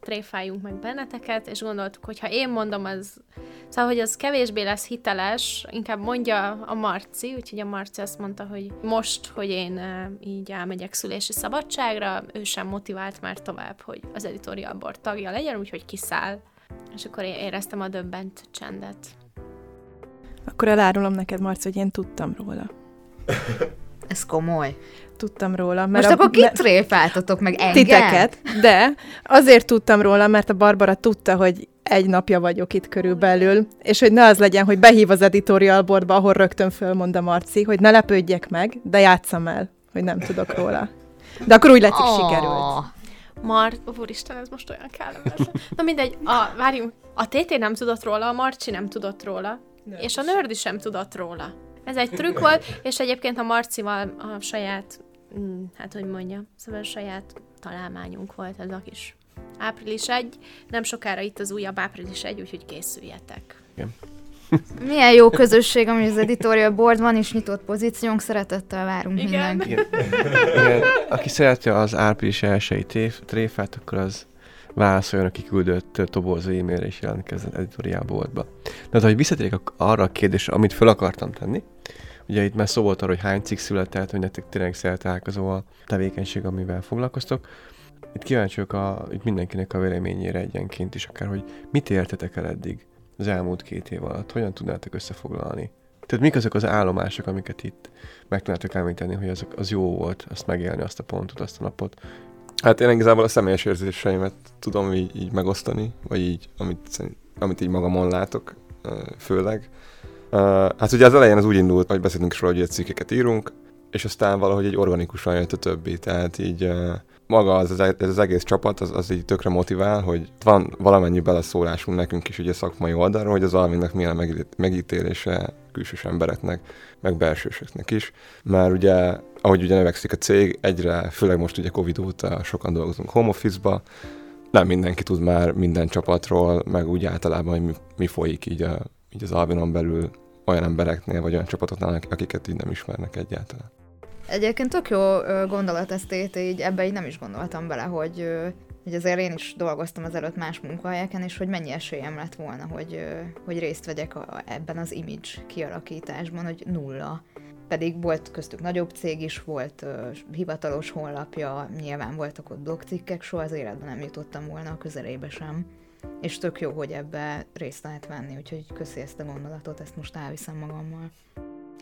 tréfáljunk meg benneteket, és gondoltuk, hogy ha én mondom, az, szóval, hogy az kevésbé lesz hiteles, inkább mondja a Marci, úgyhogy a Marci azt mondta, hogy most, hogy én így elmegyek szülési szabadságra, ő sem motivált már tovább, hogy az editorial board tagja legyen, úgyhogy kiszáll. És akkor én éreztem a döbbent csendet.
Akkor elárulom neked, Marci, hogy én tudtam róla.
Ez komoly.
Tudtam róla.
Most
a-
akkor
me-
kit tréfáltatok meg engem?
Titeket, de azért tudtam róla, mert a Barbara tudta, hogy egy napja vagyok itt körülbelül, és hogy ne az legyen, hogy behív az editorial boardba, ahol rögtön fölmond a Marci, hogy ne lepődjek meg, de játszam el, hogy nem tudok róla. De akkor úgy látszik,
Ah,
sikerült.
Mar... Úristen, ez most olyan kellemes. Na mindegy, a, várjunk, a TT nem tudott róla, a Marci nem tudott róla, és a Nördi sem tudott róla. Ez egy trükk volt, és egyébként a Marcival a saját, mm, hát hogy mondja, szóval a saját találmányunk volt ez a kis április egy. Nem sokára itt az újabb április egy, úgyhogy készüljetek.
Milyen jó közösség, ami az editorial board van, és nyitott pozíciónk, szeretettel várunk
Igen.
mindenkit.
Igen, aki szereti az április elsői tév- tréfát, akkor az válaszoljon a kiküldött toborzó e-mailre és jelentkezzen editorial boardba. De hogy visszatérjek arra a kérdésre, amit fel akartam tenni, ugye itt már szó volt arról, hogy hány cikk született, hogy nektek tényleg szertálkozó a tevékenység, amivel foglalkoztok. Itt kíváncsi vagyok a, itt mindenkinek a véleményére egyenként is, akár, hogy mit értetek el eddig az elmúlt két év alatt, hogyan tudnátok összefoglalni? Tehát mik azok az állomások, amiket itt meg tudnátok említeni, hogy azok, az jó volt, azt megélni, azt a pontot, azt a napot.
Hát én igazából a személyes érzéseimet tudom így, így megosztani, vagy így, amit, amit így magamon látok, főleg. Hát ugye az elején az úgy indult, hogy beszéltünk is róla, hogy cikkeket írunk, és aztán valahogy egy organikusan jött a többi, tehát így maga az, ez az egész csapat, az, az így tökre motivál, hogy van valamennyi beleszólásunk nekünk is ugye szakmai oldalról, hogy az Alvinnak milyen megít- megítélése külsős embereknek, meg belsősöknek is, mert ugye, ahogy ugye növekszik a cég, egyre, főleg most ugye Covid óta sokan dolgozunk home office-ba, nem mindenki tud már minden csapatról, meg úgy általában, hogy mi, mi folyik így, a, így az Albinon belül olyan embereknél, vagy olyan csapatoknál, akiket így nem ismernek egyáltalán.
Egyébként tök jó gondolat ezt így ebbe így nem is gondoltam bele, hogy, hogy azért én is dolgoztam ezelőtt más munkahelyeken, és hogy mennyi esélyem lett volna, hogy, hogy részt vegyek a, ebben az image kialakításban, hogy nulla. Pedig volt köztük nagyobb cég is, volt ö, hivatalos honlapja, nyilván voltak ott blogcikkek, soha az életben nem jutottam volna a közelébe sem. És tök jó, hogy ebbe részt lehet venni, úgyhogy köszi ezt a gondolatot, ezt most elviszem magammal.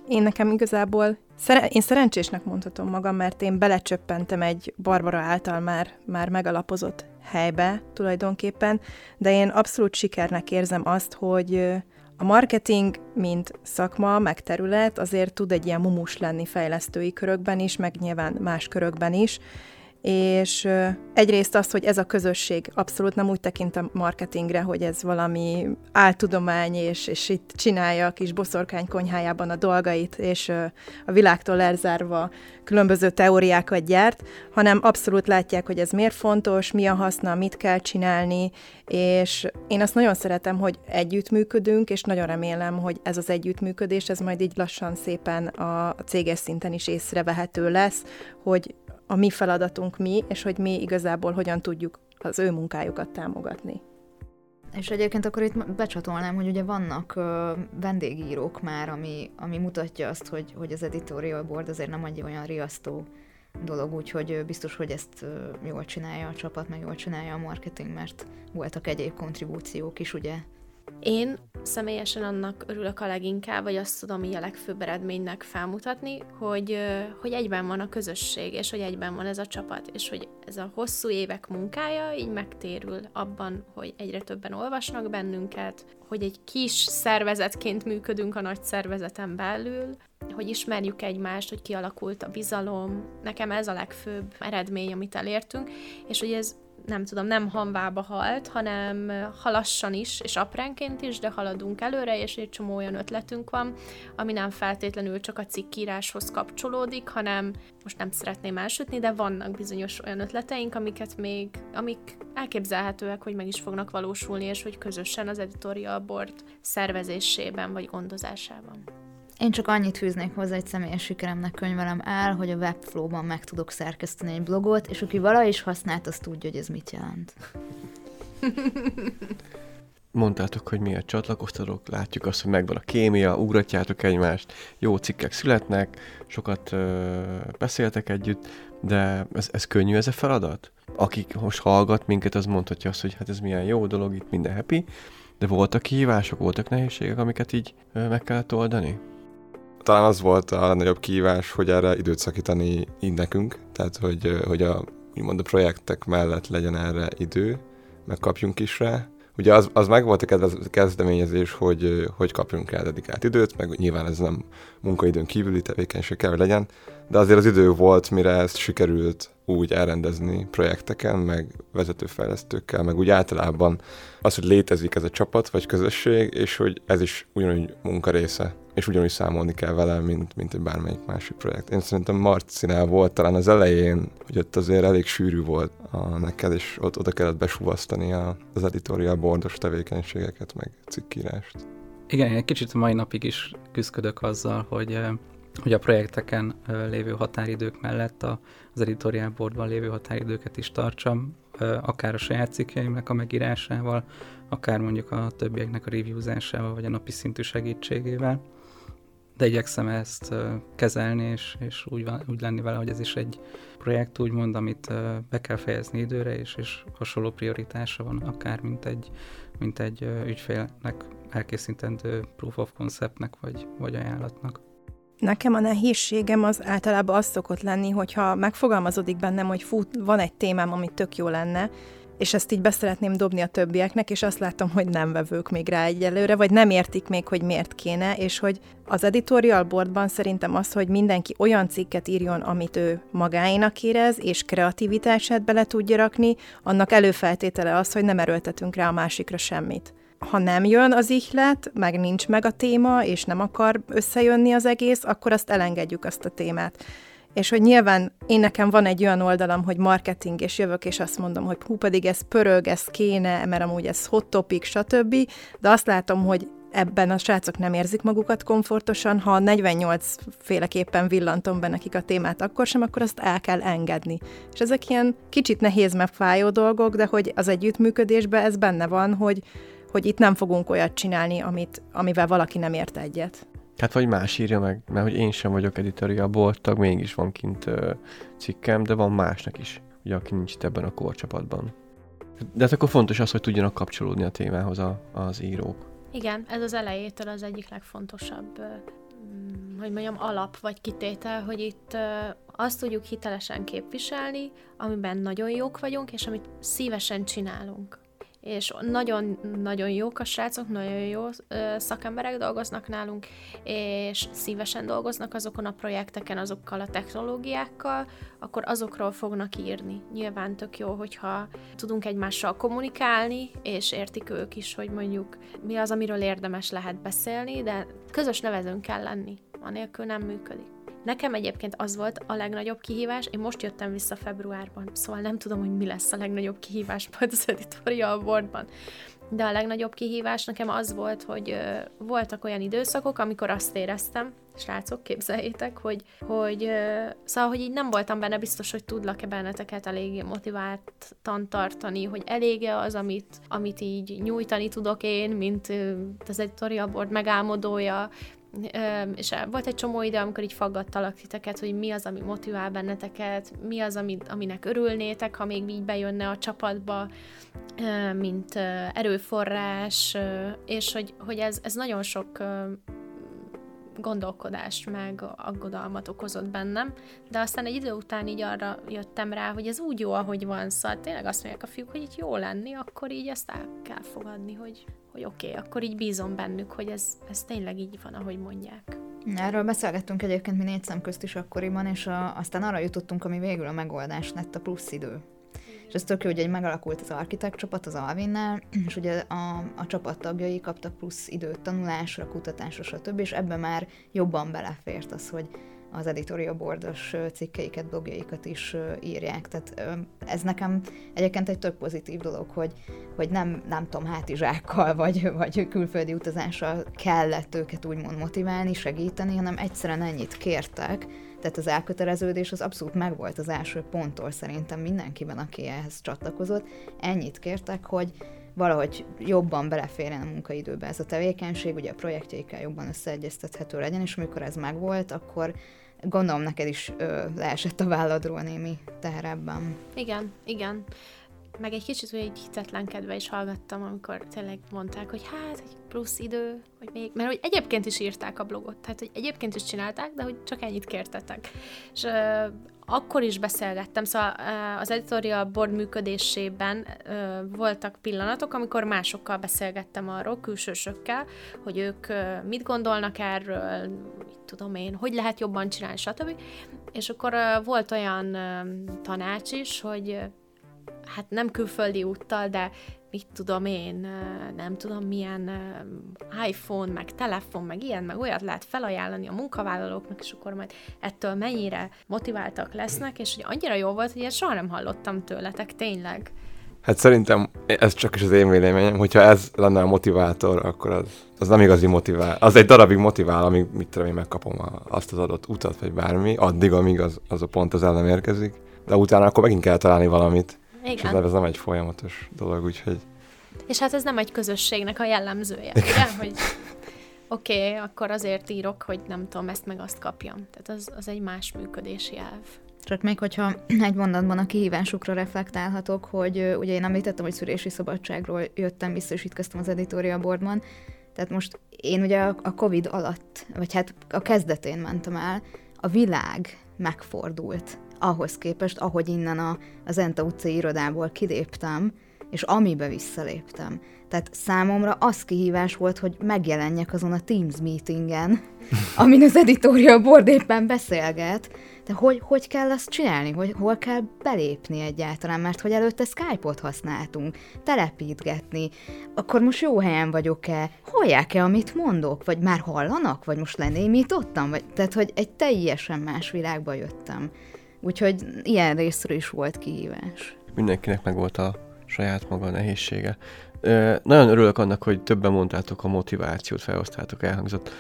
Én nekem igazából, szere- én szerencsésnek mondhatom magam, mert én belecsöppentem egy Barbara által már, már megalapozott helybe tulajdonképpen, de én abszolút sikernek érzem azt, hogy a marketing, mint szakma, meg terület azért tud egy ilyen mumus lenni fejlesztői körökben is, meg nyilván más körökben is, és egyrészt az, hogy ez a közösség abszolút nem úgy tekint a marketingre, hogy ez valami áltudomány, és, és itt csinálja a kis boszorkány konyhájában a dolgait, és a világtól elzárva különböző teóriákat gyárt, hanem abszolút látják, hogy ez miért fontos, mi a haszna, mit kell csinálni, és én azt nagyon szeretem, hogy együttműködünk, és nagyon remélem, hogy ez az együttműködés, ez majd így lassan szépen a céges szinten is észrevehető lesz, hogy a mi feladatunk mi, és hogy mi igazából hogyan tudjuk az ő munkájukat támogatni.
És egyébként akkor itt becsatolnám, hogy ugye vannak ö, vendégírók már, ami, ami mutatja azt, hogy, hogy az editorial board azért nem egy olyan riasztó dolog, úgyhogy biztos, hogy ezt jól csinálja a csapat, meg jól csinálja a marketing, mert voltak egyéb kontribúciók is ugye
Én személyesen annak örülök a leginkább, vagy azt tudom így a legfőbb eredménynek felmutatni, hogy, hogy egyben van a közösség, és hogy egyben van ez a csapat, és hogy ez a hosszú évek munkája így megtérül abban, hogy egyre többen olvasnak bennünket, hogy egy kis szervezetként működünk a nagy szervezeten belül, hogy ismerjük egymást, hogy kialakult a bizalom. Nekem ez a legfőbb eredmény, amit elértünk, és hogy ez nem tudom, nem hanvába halt, hanem halassan is, és apránként is, de haladunk előre, és egy csomó olyan ötletünk van, ami nem feltétlenül csak a cikkíráshoz kapcsolódik, hanem most nem szeretném elsütni, de vannak bizonyos olyan ötleteink, amiket még, amik elképzelhetőek, hogy meg is fognak valósulni, és hogy közösen az editorial board szervezésében vagy gondozásában.
Én csak annyit fűznék hozzá, hogy személyes sikeremnek könyvelem el, hogy a Webflow-ban meg tudok szerkeszteni egy blogot, és aki vala is használt, az tudja, hogy ez mit jelent.
Mondtátok, hogy miért csatlakoztatok, látjuk azt, hogy megvan a kémia, ugratjátok egymást, jó cikkek születnek, sokat ö, beszéltek együtt, de ez, ez könnyű ez a feladat? Akik most hallgat minket, az mondhatja azt, hogy hát ez milyen jó dolog, itt minden happy, de voltak kihívások, voltak nehézségek, amiket így meg kellett oldani?
Talán az volt a nagyobb kihívás, hogy erre időt szakítani így nekünk, tehát hogy, hogy a, úgymond a projektek mellett legyen erre idő, meg kapjunk is rá. Ugye az, az meg volt a kezdeményezés, hogy, hogy kapjunk rá dedikált időt, meg nyilván ez nem munkaidőn kívüli tevékenység kell, hogy legyen, de azért az idő volt, mire ezt sikerült úgy elrendezni projekteken, meg vezetőfejlesztőkkel, meg úgy általában az, hogy létezik ez a csapat vagy közösség, és hogy ez is ugyanúgy munka része, és ugyanúgy számolni kell vele, mint, mint egy bármelyik másik projekt. Én szerintem Marcinál volt talán az elején, hogy ott azért elég sűrű volt a neked, és ott oda kellett besúvasztani az editorial bordos tevékenységeket, meg cikkírást.
Igen, egy kicsit a mai napig is küzdök azzal, hogy hogy a projekteken lévő határidők mellett az editorial boardban lévő határidőket is tartsam, akár a saját cikkeimnek a megírásával, akár mondjuk a többieknek a reviewzásával, vagy a napi szintű segítségével. De igyekszem ezt kezelni, és, és úgy, van, úgy lenni vele, hogy ez is egy projekt, úgymond, amit be kell fejezni időre, és, és hasonló prioritása van, akár mint egy, mint egy ügyfélnek elkészítendő proof of conceptnek, vagy, vagy ajánlatnak.
Nekem a nehézségem az általában az szokott lenni, hogyha megfogalmazódik bennem, hogy fú, van egy témám, ami tök jó lenne, és ezt így beszeretném dobni a többieknek, és azt látom, hogy nem vevők még rá egyelőre, vagy nem értik még, hogy miért kéne, és hogy az editorial boardban szerintem az, hogy mindenki olyan cikket írjon, amit ő magáénak érez, és kreativitását bele tudja rakni, annak előfeltétele az, hogy nem erőltetünk rá a másikra semmit ha nem jön az ihlet, meg nincs meg a téma, és nem akar összejönni az egész, akkor azt elengedjük azt a témát. És hogy nyilván én nekem van egy olyan oldalam, hogy marketing, és jövök, és azt mondom, hogy hú, pedig ez pörög, ez kéne, mert amúgy ez hot topic, stb. De azt látom, hogy ebben a srácok nem érzik magukat komfortosan, ha 48 féleképpen villantom be nekik a témát, akkor sem, akkor azt el kell engedni. És ezek ilyen kicsit nehéz, mert fájó dolgok, de hogy az együttműködésben ez benne van, hogy hogy itt nem fogunk olyat csinálni, amit, amivel valaki nem ért egyet.
Hát vagy más írja meg, mert hogy én sem vagyok editorial board tag, mégis van kint uh, cikkem, de van másnak is, ugye, aki nincs itt ebben a korcsapatban. De hát akkor fontos az, hogy tudjanak kapcsolódni a témához a, az írók.
Igen, ez az elejétől az egyik legfontosabb, hogy mondjam, alap vagy kitétel, hogy itt azt tudjuk hitelesen képviselni, amiben nagyon jók vagyunk, és amit szívesen csinálunk és nagyon-nagyon jók a srácok, nagyon jó szakemberek dolgoznak nálunk, és szívesen dolgoznak azokon a projekteken, azokkal a technológiákkal, akkor azokról fognak írni. Nyilván tök jó, hogyha tudunk egymással kommunikálni, és értik ők is, hogy mondjuk mi az, amiről érdemes lehet beszélni, de közös nevezőn kell lenni, anélkül nem működik. Nekem egyébként az volt a legnagyobb kihívás, én most jöttem vissza februárban, szóval nem tudom, hogy mi lesz a legnagyobb kihívás majd az editorial boardban. De a legnagyobb kihívás nekem az volt, hogy ö, voltak olyan időszakok, amikor azt éreztem, srácok, képzeljétek, hogy, hogy ö, szóval, hogy így nem voltam benne biztos, hogy tudlak-e benneteket eléggé motiváltan tartani, hogy elége az, amit, amit így nyújtani tudok én, mint ö, az editorial board megálmodója, és volt egy csomó ide, amikor így faggattalak titeket, hogy mi az, ami motivál benneteket, mi az, ami, aminek örülnétek, ha még így bejönne a csapatba, mint erőforrás, és hogy, hogy ez, ez nagyon sok gondolkodást, meg aggodalmat okozott bennem, de aztán egy idő után így arra jöttem rá, hogy ez úgy jó, ahogy van, szóval tényleg azt mondják a fiúk, hogy itt jó lenni, akkor így ezt el kell fogadni, hogy, hogy oké, okay, akkor így bízom bennük, hogy ez, ez tényleg így van, ahogy mondják.
Erről beszélgettünk egyébként mi négy szem közt is akkoriban, és a, aztán arra jutottunk, ami végül a megoldás lett a plusz idő. És ez tök jó, hogy egy megalakult az architekt csapat az Alvinnál, és ugye a, a csapat tagjai kaptak plusz időt tanulásra, kutatásra, stb. És ebbe már jobban belefért az, hogy az editorial boardos cikkeiket, blogjaikat is írják. Tehát ez nekem egyébként egy tök pozitív dolog, hogy, hogy nem, nem tudom, hátizsákkal vagy, vagy külföldi utazással kellett őket úgymond motiválni, segíteni, hanem egyszerűen ennyit kértek, tehát az elköteleződés az abszolút megvolt az első ponttól szerintem mindenkiben, aki ehhez csatlakozott. Ennyit kértek, hogy valahogy jobban beleférjen a munkaidőbe ez a tevékenység, ugye a projektjeikkel jobban összeegyeztethető legyen, és amikor ez megvolt, akkor gondolom neked is ö, leesett a válladról némi teher ebben.
Igen, igen meg egy kicsit úgy hitetlenkedve is hallgattam, amikor tényleg mondták, hogy hát, egy plusz idő, hogy még, mert hogy egyébként is írták a blogot, tehát hogy egyébként is csinálták, de hogy csak ennyit kértetek. És uh, akkor is beszélgettem, szóval uh, az editorial board működésében uh, voltak pillanatok, amikor másokkal beszélgettem arról, külsősökkel, hogy ők uh, mit gondolnak erről, mit tudom én, hogy lehet jobban csinálni, stb. És akkor volt olyan tanács is, hogy hát nem külföldi úttal, de mit tudom én, nem tudom milyen iPhone, meg telefon, meg ilyen, meg olyat lehet felajánlani a munkavállalóknak, és akkor majd ettől mennyire motiváltak lesznek, és hogy annyira jó volt, hogy ezt soha nem hallottam tőletek, tényleg.
Hát szerintem ez csak is az én véleményem, hogyha ez lenne a motivátor, akkor az, az nem igazi motivál. Az egy darabig motivál, amíg mit tudom én megkapom a, azt az adott utat, vagy bármi, addig, amíg az, az a pont az el nem érkezik. De utána akkor megint kell találni valamit. Igen. És ez nem egy folyamatos dolog, úgyhogy...
És hát ez nem egy közösségnek a jellemzője, ugye? Hogy oké, okay, akkor azért írok, hogy nem tudom, ezt meg azt kapjam. Tehát az, az egy más működési elv.
Csak még, hogyha egy mondatban a kihívásukra reflektálhatok, hogy ugye én említettem, hogy szülési szabadságról jöttem vissza, és itt kezdtem az editorial boardban. Tehát most én ugye a Covid alatt, vagy hát a kezdetén mentem el, a világ megfordult ahhoz képest, ahogy innen a, az Enta utcai irodából kiléptem, és amibe visszaléptem. Tehát számomra az kihívás volt, hogy megjelenjek azon a Teams meetingen, amin az editorial board éppen beszélget, de hogy, hogy kell azt csinálni, hogy hol kell belépni egyáltalán, mert hogy előtte Skype-ot használtunk, telepítgetni, akkor most jó helyen vagyok-e, hallják-e, amit mondok, vagy már hallanak, vagy most lenémítottam, vagy, tehát hogy egy teljesen más világba jöttem. Úgyhogy ilyen részről is volt kihívás.
Mindenkinek meg volt a saját maga nehézsége. Ö, nagyon örülök annak, hogy többen mondtátok a motivációt, felhoztátok, elhangzott.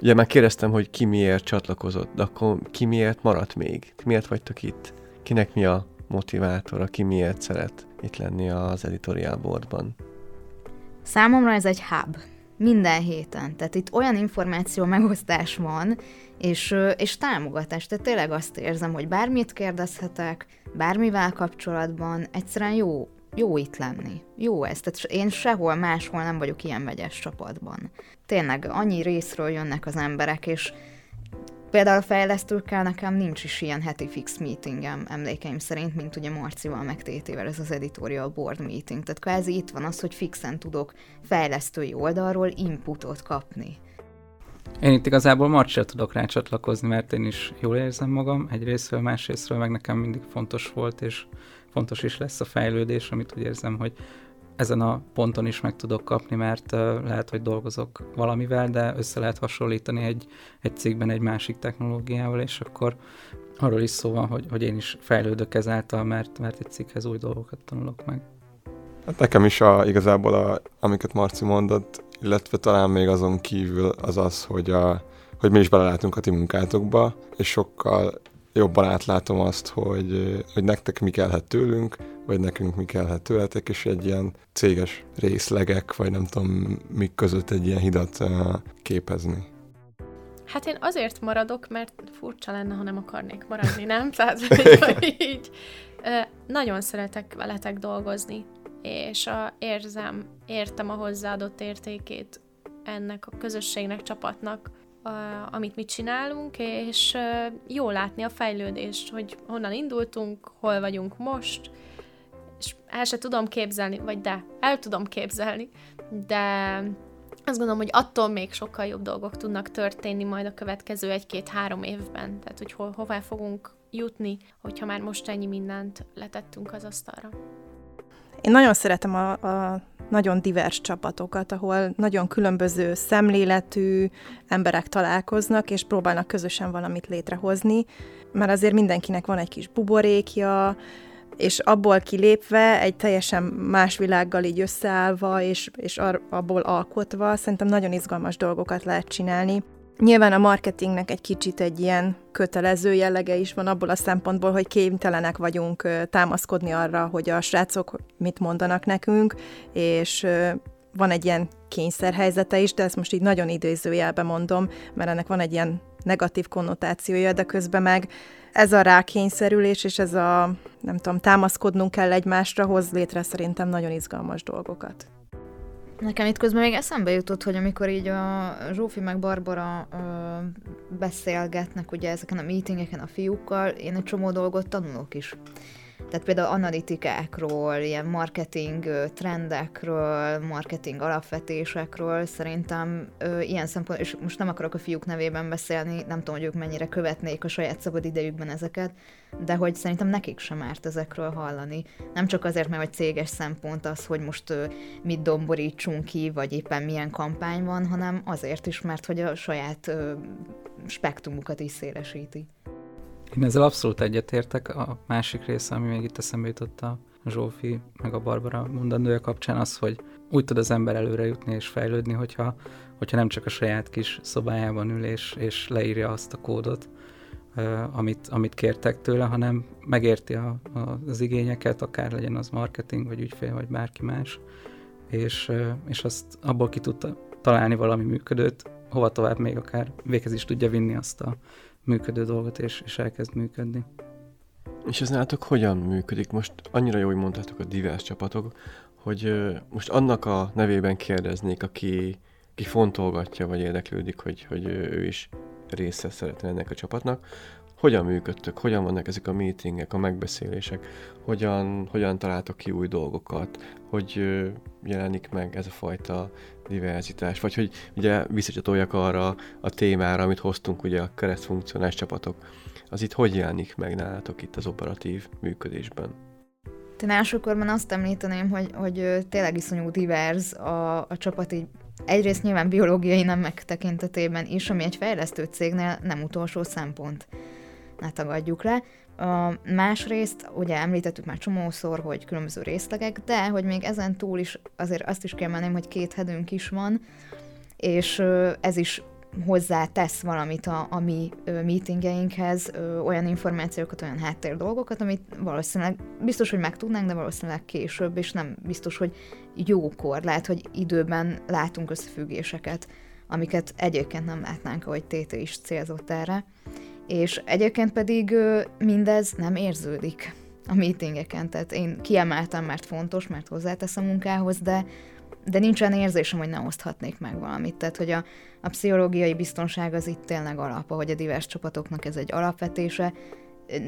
Ugye már kérdeztem, hogy ki miért csatlakozott, de akkor ki miért maradt még? Miért vagytok itt? Kinek mi a motivátora, ki miért szeret itt lenni az editorial boardban?
Számomra ez egy hub. Minden héten. Tehát itt olyan információ megosztás van, és, és támogatás. Tehát tényleg azt érzem, hogy bármit kérdezhetek, bármivel kapcsolatban, egyszerűen jó, jó itt lenni. Jó ez. Tehát én sehol máshol nem vagyok ilyen vegyes csapatban. Tényleg annyi részről jönnek az emberek, és Például fejlesztőkkel nekem nincs is ilyen heti fix meetingem emlékeim szerint, mint ugye Marcival meg Tétével ez az editorial board meeting. Tehát kvázi itt van az, hogy fixen tudok fejlesztői oldalról inputot kapni.
Én itt igazából Marcsra tudok rá csatlakozni, mert én is jól érzem magam egyrésztről, másrésztről meg nekem mindig fontos volt, és fontos is lesz a fejlődés, amit úgy érzem, hogy ezen a ponton is meg tudok kapni, mert lehet, hogy dolgozok valamivel, de össze lehet hasonlítani egy, egy cégben egy másik technológiával, és akkor arról is szó van, hogy, hogy én is fejlődök ezáltal, mert, mert egy cikkhez új dolgokat tanulok meg.
Hát nekem is a, igazából, a, amiket Marci mondott, illetve talán még azon kívül az az, hogy, a, hogy mi is belelátunk a ti munkátokba, és sokkal jobban átlátom azt, hogy, hogy nektek mi kellhet tőlünk, vagy nekünk mi kellhet tőletek, és egy ilyen céges részlegek, vagy nem tudom, mik között egy ilyen hidat képezni.
Hát én azért maradok, mert furcsa lenne, ha nem akarnék maradni, nem? Tehát így nagyon szeretek veletek dolgozni, és a, érzem, értem a hozzáadott értékét ennek a közösségnek, csapatnak, amit mi csinálunk, és jó látni a fejlődést, hogy honnan indultunk, hol vagyunk most, és el se tudom képzelni, vagy de, el tudom képzelni, de azt gondolom, hogy attól még sokkal jobb dolgok tudnak történni majd a következő egy-két-három évben. Tehát, hogy ho- hová fogunk jutni, hogyha már most ennyi mindent letettünk az asztalra.
Én nagyon szeretem a, a nagyon divers csapatokat, ahol nagyon különböző szemléletű emberek találkoznak, és próbálnak közösen valamit létrehozni, mert azért mindenkinek van egy kis buborékja, és abból kilépve, egy teljesen más világgal így összeállva, és, és abból alkotva, szerintem nagyon izgalmas dolgokat lehet csinálni. Nyilván a marketingnek egy kicsit egy ilyen kötelező jellege is van abból a szempontból, hogy kénytelenek vagyunk támaszkodni arra, hogy a srácok mit mondanak nekünk, és van egy ilyen kényszerhelyzete is, de ezt most így nagyon idézőjelbe mondom, mert ennek van egy ilyen negatív konnotációja, de közben meg ez a rákényszerülés és ez a, nem tudom, támaszkodnunk kell egymásra, hoz létre szerintem nagyon izgalmas dolgokat.
Nekem itt közben még eszembe jutott, hogy amikor így a Zsófi meg Barbara ö, beszélgetnek ugye ezeken a meetingeken a fiúkkal, én egy csomó dolgot tanulok is. Tehát például analitikákról, ilyen marketing trendekről, marketing alapvetésekről szerintem ö, ilyen szempont, és most nem akarok a fiúk nevében beszélni, nem tudom, hogy ők mennyire követnék a saját szabad idejükben ezeket, de hogy szerintem nekik sem árt ezekről hallani. Nem csak azért, mert hogy céges szempont az, hogy most ö, mit domborítsunk ki, vagy éppen milyen kampány van, hanem azért is, mert hogy a saját ö, spektrumukat is szélesíti.
Én ezzel abszolút egyetértek. A másik része, ami még itt eszembe jutott a Zsófi meg a Barbara mondandója kapcsán az, hogy úgy tud az ember előre jutni és fejlődni, hogyha, hogyha nem csak a saját kis szobájában ül és, és leírja azt a kódot, amit, amit kértek tőle, hanem megérti a, a, az igényeket, akár legyen az marketing, vagy ügyfél, vagy bárki más, és, és azt abból ki tudta találni valami működőt, hova tovább még akár véghez is tudja vinni azt a működő dolgot, és, és elkezd működni.
És ez nálatok hogyan működik? Most annyira jó, hogy mondtátok a divers csapatok, hogy most annak a nevében kérdeznék, aki, aki fontolgatja, vagy érdeklődik, hogy, hogy ő is része szeretne ennek a csapatnak, hogyan működtök, hogyan vannak ezek a meetingek, a megbeszélések, hogyan, hogyan találtok ki új dolgokat, hogy jelenik meg ez a fajta diverzitás, vagy hogy ugye visszacsatoljak arra a témára, amit hoztunk, ugye a keresztfunkcionális csapatok, az itt hogy jelenik meg nálatok itt az operatív működésben?
Én elsőkorban azt említeném, hogy, hogy tényleg iszonyú divers a, a csapat így egyrészt nyilván biológiai nem megtekintetében is, ami egy fejlesztő cégnél nem utolsó szempont. Ne tagadjuk le. A másrészt, ugye említettük már csomószor, hogy különböző részlegek, de hogy még ezen túl is azért azt is kiemelném, hogy két hedünk is van, és ez is hozzá tesz valamit a, a mi ö, meetingeinkhez, ö, olyan információkat, olyan háttér dolgokat, amit valószínűleg biztos, hogy megtudnánk, de valószínűleg később, és nem biztos, hogy jókor, lehet, hogy időben látunk összefüggéseket, amiket egyébként nem látnánk, ahogy Tété is célzott erre és egyébként pedig mindez nem érződik a meetingeken, tehát én kiemeltem, mert fontos, mert hozzátesz a munkához, de, de nincs olyan érzésem, hogy ne oszthatnék meg valamit. Tehát, hogy a, a pszichológiai biztonság az itt tényleg alap, hogy a divers csapatoknak ez egy alapvetése,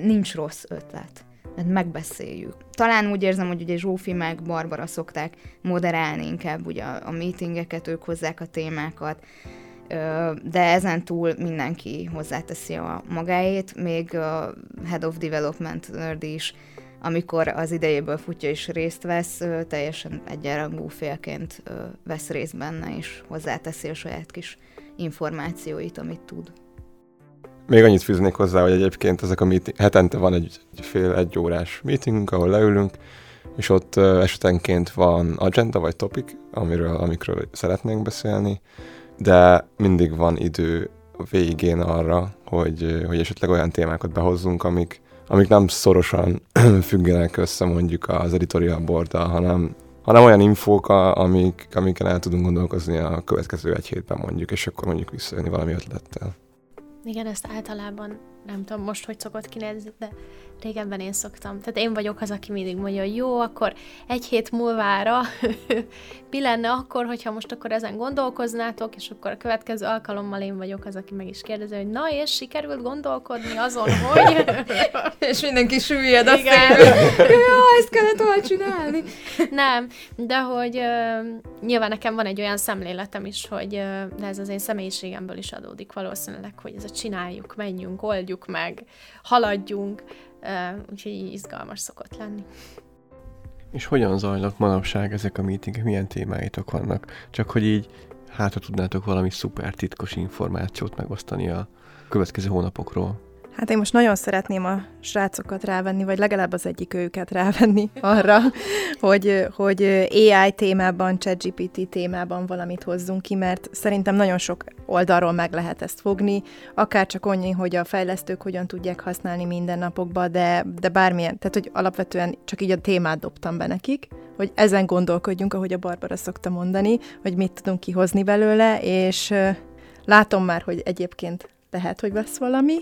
nincs rossz ötlet mert megbeszéljük. Talán úgy érzem, hogy ugye Zsófi meg Barbara szokták moderálni inkább ugye a, a meetingeket, ők hozzák a témákat, de ezen túl mindenki hozzáteszi a magáét, még a Head of Development nerd is, amikor az idejéből futja és részt vesz, teljesen egyenrangú félként vesz részt benne, és hozzáteszi a saját kis információit, amit tud.
Még annyit fűznék hozzá, hogy egyébként ezek a meeting, hetente van egy fél egy órás meetingünk, ahol leülünk, és ott esetenként van agenda vagy topic, amiről, amikről szeretnénk beszélni, de mindig van idő végén arra, hogy, hogy esetleg olyan témákat behozzunk, amik, amik nem szorosan függenek össze mondjuk az editorial boarddal, hanem, hanem olyan infók, amik, amiken el tudunk gondolkozni a következő egy hétben mondjuk, és akkor mondjuk visszajönni valami ötlettel.
Igen, ezt általában nem tudom most, hogy szokott kinézni, de régebben én szoktam. Tehát én vagyok az, aki mindig mondja, hogy jó, akkor egy hét múlvára mi lenne akkor, hogyha most akkor ezen gondolkoznátok, és akkor a következő alkalommal én vagyok az, aki meg is kérdezi, hogy na, és sikerült gondolkodni azon, hogy...
és mindenki süllyed
Igen.
ja, ezt kellett volna csinálni.
Nem, de hogy uh, nyilván nekem van egy olyan szemléletem is, hogy uh, de ez az én személyiségemből is adódik valószínűleg, hogy ez a csináljuk, menjünk, oldjuk meg, haladjunk, úgyhogy izgalmas szokott lenni.
És hogyan zajlnak manapság ezek a meetingek, milyen témáitok vannak? Csak hogy így hát ha tudnátok valami szuper titkos információt megosztani a következő hónapokról.
Hát én most nagyon szeretném a srácokat rávenni, vagy legalább az egyik őket rávenni arra, hogy, hogy AI témában, ChatGPT témában valamit hozzunk ki, mert szerintem nagyon sok oldalról meg lehet ezt fogni, akár csak annyi, hogy a fejlesztők hogyan tudják használni mindennapokban, de, de bármilyen, tehát hogy alapvetően csak így a témát dobtam be nekik, hogy ezen gondolkodjunk, ahogy a Barbara szokta mondani, hogy mit tudunk kihozni belőle, és látom már, hogy egyébként lehet, hogy lesz valami,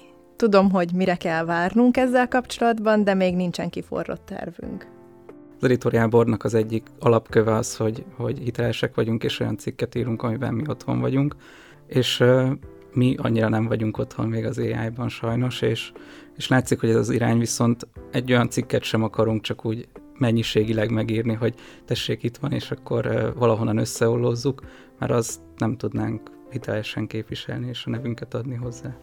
Tudom, hogy mire kell várnunk ezzel kapcsolatban, de még nincsen kiforrott tervünk.
Az editorial boardnak az egyik alapköve az, hogy, hogy hitelesek vagyunk, és olyan cikket írunk, amiben mi otthon vagyunk, és mi annyira nem vagyunk otthon még az AI-ban sajnos, és, és látszik, hogy ez az irány viszont egy olyan cikket sem akarunk csak úgy mennyiségileg megírni, hogy tessék itt van, és akkor uh, valahonnan összeollózzuk, mert azt nem tudnánk hitelesen képviselni, és a nevünket adni hozzá.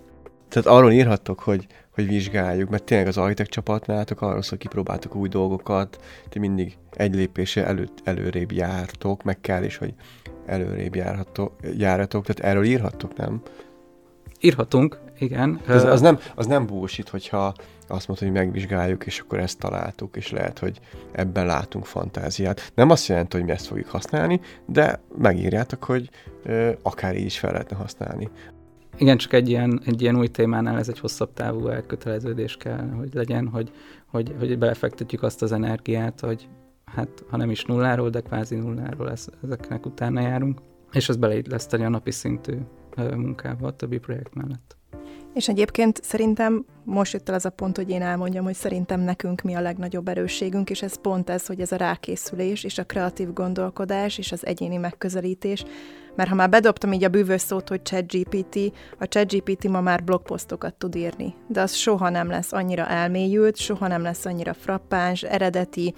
Tehát arról írhattok, hogy, hogy vizsgáljuk, mert tényleg az Architect csapatnátok arról szól, kipróbáltok új dolgokat, ti mindig egy lépése előtt, előrébb jártok, meg kell is, hogy előrébb járhatok, járhatok, tehát erről írhattok, nem?
Írhatunk, igen.
Az, az, nem, az nem bullshit, hogyha azt mondod, hogy megvizsgáljuk, és akkor ezt találtuk, és lehet, hogy ebben látunk fantáziát. Nem azt jelenti, hogy mi ezt fogjuk használni, de megírjátok, hogy ö, akár így is fel lehetne használni.
Igen, csak egy ilyen, egy ilyen új témánál ez egy hosszabb távú elköteleződés kell, hogy legyen, hogy, hogy, hogy belefektetjük azt az energiát, hogy hát ha nem is nulláról, de kvázi nulláról lesz, ezeknek utána járunk, és ez beleilleszteni a napi szintű munkába a többi projekt mellett.
És egyébként szerintem most jött el az a pont, hogy én elmondjam, hogy szerintem nekünk mi a legnagyobb erősségünk, és ez pont ez, hogy ez a rákészülés, és a kreatív gondolkodás, és az egyéni megközelítés. Mert ha már bedobtam így a bűvös szót, hogy ChatGPT, a ChatGPT ma már blogposztokat tud írni, de az soha nem lesz annyira elmélyült, soha nem lesz annyira frappáns, eredeti,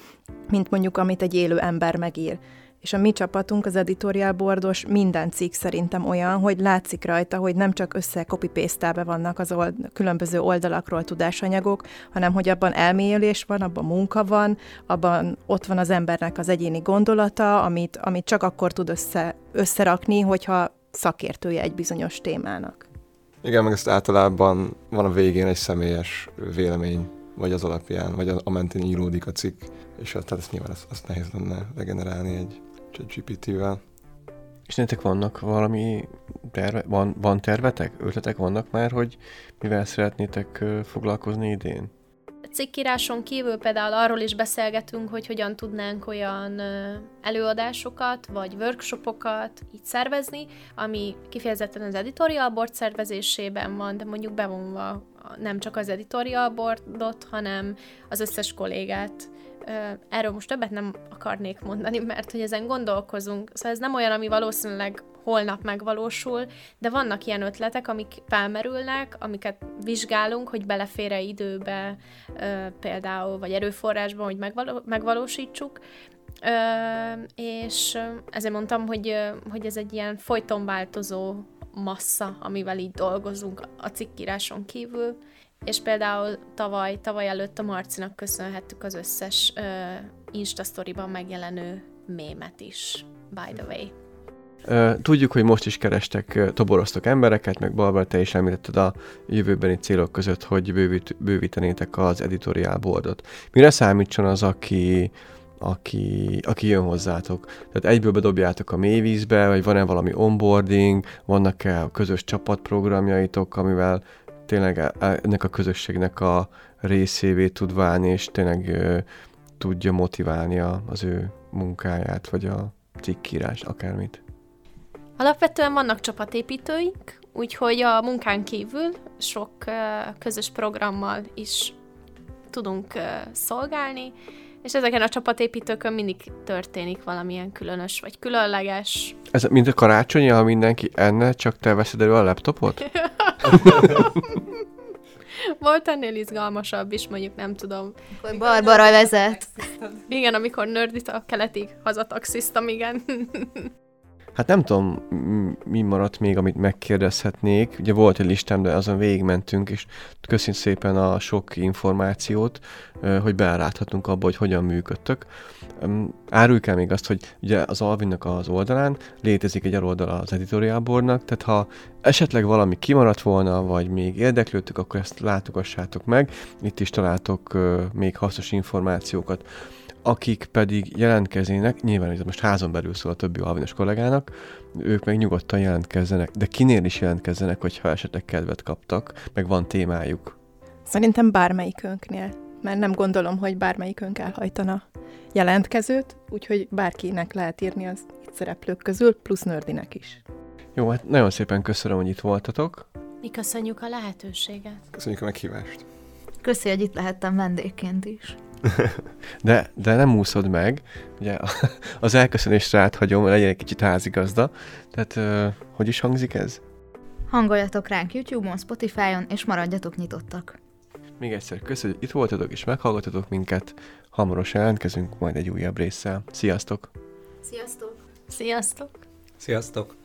mint mondjuk amit egy élő ember megír és a mi csapatunk, az editorial boardos, minden cikk szerintem olyan, hogy látszik rajta, hogy nem csak össze copy paste vannak az old, különböző oldalakról tudásanyagok, hanem hogy abban elmélyülés van, abban munka van, abban ott van az embernek az egyéni gondolata, amit, amit csak akkor tud össze, összerakni, hogyha szakértője egy bizonyos témának.
Igen, meg ezt általában van a végén egy személyes vélemény, vagy az alapján, vagy a mentén íródik a cikk, és tehát ezt nyilván azt, azt nehéz lenne regenerálni egy ChatGPT-vel.
És nektek vannak valami terve, van, van tervetek, ötletek vannak már, hogy mivel szeretnétek foglalkozni idén?
cikkíráson kívül például arról is beszélgetünk, hogy hogyan tudnánk olyan előadásokat vagy workshopokat így szervezni, ami kifejezetten az editorial board szervezésében van, de mondjuk bevonva nem csak az editorial boardot, hanem az összes kollégát Erről most többet nem akarnék mondani, mert hogy ezen gondolkozunk. Szóval ez nem olyan, ami valószínűleg holnap megvalósul, de vannak ilyen ötletek, amik felmerülnek, amiket vizsgálunk, hogy belefér időbe például, vagy erőforrásban, hogy megvaló- megvalósítsuk. És ezért mondtam, hogy, hogy ez egy ilyen folyton változó massza, amivel így dolgozunk a cikkíráson kívül és például tavaly, tavaly előtt a Marcinak köszönhettük az összes uh, Insta sztoriban megjelenő mémet is, by the way.
Tudjuk, hogy most is kerestek, toboroztok embereket, meg Barbara, te is említetted a jövőbeni célok között, hogy bővít, bővítenétek az editorial boardot. Mire számítson az, aki, aki, aki jön hozzátok? Tehát egyből bedobjátok a mélyvízbe, vagy van-e valami onboarding, vannak-e közös csapatprogramjaitok, amivel tényleg e, e, ennek a közösségnek a részévé tud válni, és tényleg ö, tudja motiválni a, az ő munkáját, vagy a cikkírás, akármit.
Alapvetően vannak csapatépítőink, úgyhogy a munkán kívül sok ö, közös programmal is tudunk ö, szolgálni, és ezeken a csapatépítőkön mindig történik valamilyen különös vagy különleges.
Ez mint a karácsony, ha mindenki enne, csak te veszed elő a laptopot?
Volt ennél izgalmasabb is, mondjuk nem tudom.
Akkor Barbara vezet.
Igen, amikor nördit a keletig hazataxisztam, igen.
Hát nem tudom, mi maradt még, amit megkérdezhetnék. Ugye volt egy listám, de azon végigmentünk, és köszönjük szépen a sok információt, hogy beláthatunk abba, hogy hogyan működtök. Áruljuk el még azt, hogy ugye az Alvinnak az oldalán létezik egy oldala az editorial boardnak, tehát ha esetleg valami kimaradt volna, vagy még érdeklődtök, akkor ezt látogassátok meg. Itt is találtok még hasznos információkat akik pedig jelentkeznének, nyilván ez most házon belül szól a többi alvinos kollégának, ők meg nyugodtan jelentkezzenek, de kinél is jelentkezzenek, hogyha esetleg kedvet kaptak, meg van témájuk.
Szerintem bármelyikünknél, mert nem gondolom, hogy bármelyikünk elhajtana jelentkezőt, úgyhogy bárkinek lehet írni az itt szereplők közül, plusz nördinek is.
Jó, hát nagyon szépen köszönöm, hogy itt voltatok.
Mi köszönjük a lehetőséget.
Köszönjük a meghívást.
Köszi, hogy itt lehettem vendégként is.
De, de nem úszod meg, ugye az elköszönésre áthagyom, legyen egy kicsit házigazda. Tehát, hogy is hangzik ez?
Hangoljatok ránk YouTube-on, Spotify-on, és maradjatok nyitottak.
Még egyszer köszönjük, hogy itt voltatok és meghallgatotok minket. Hamarosan jelentkezünk majd egy újabb résszel. Sziasztok!
Sziasztok!
Sziasztok!
Sziasztok!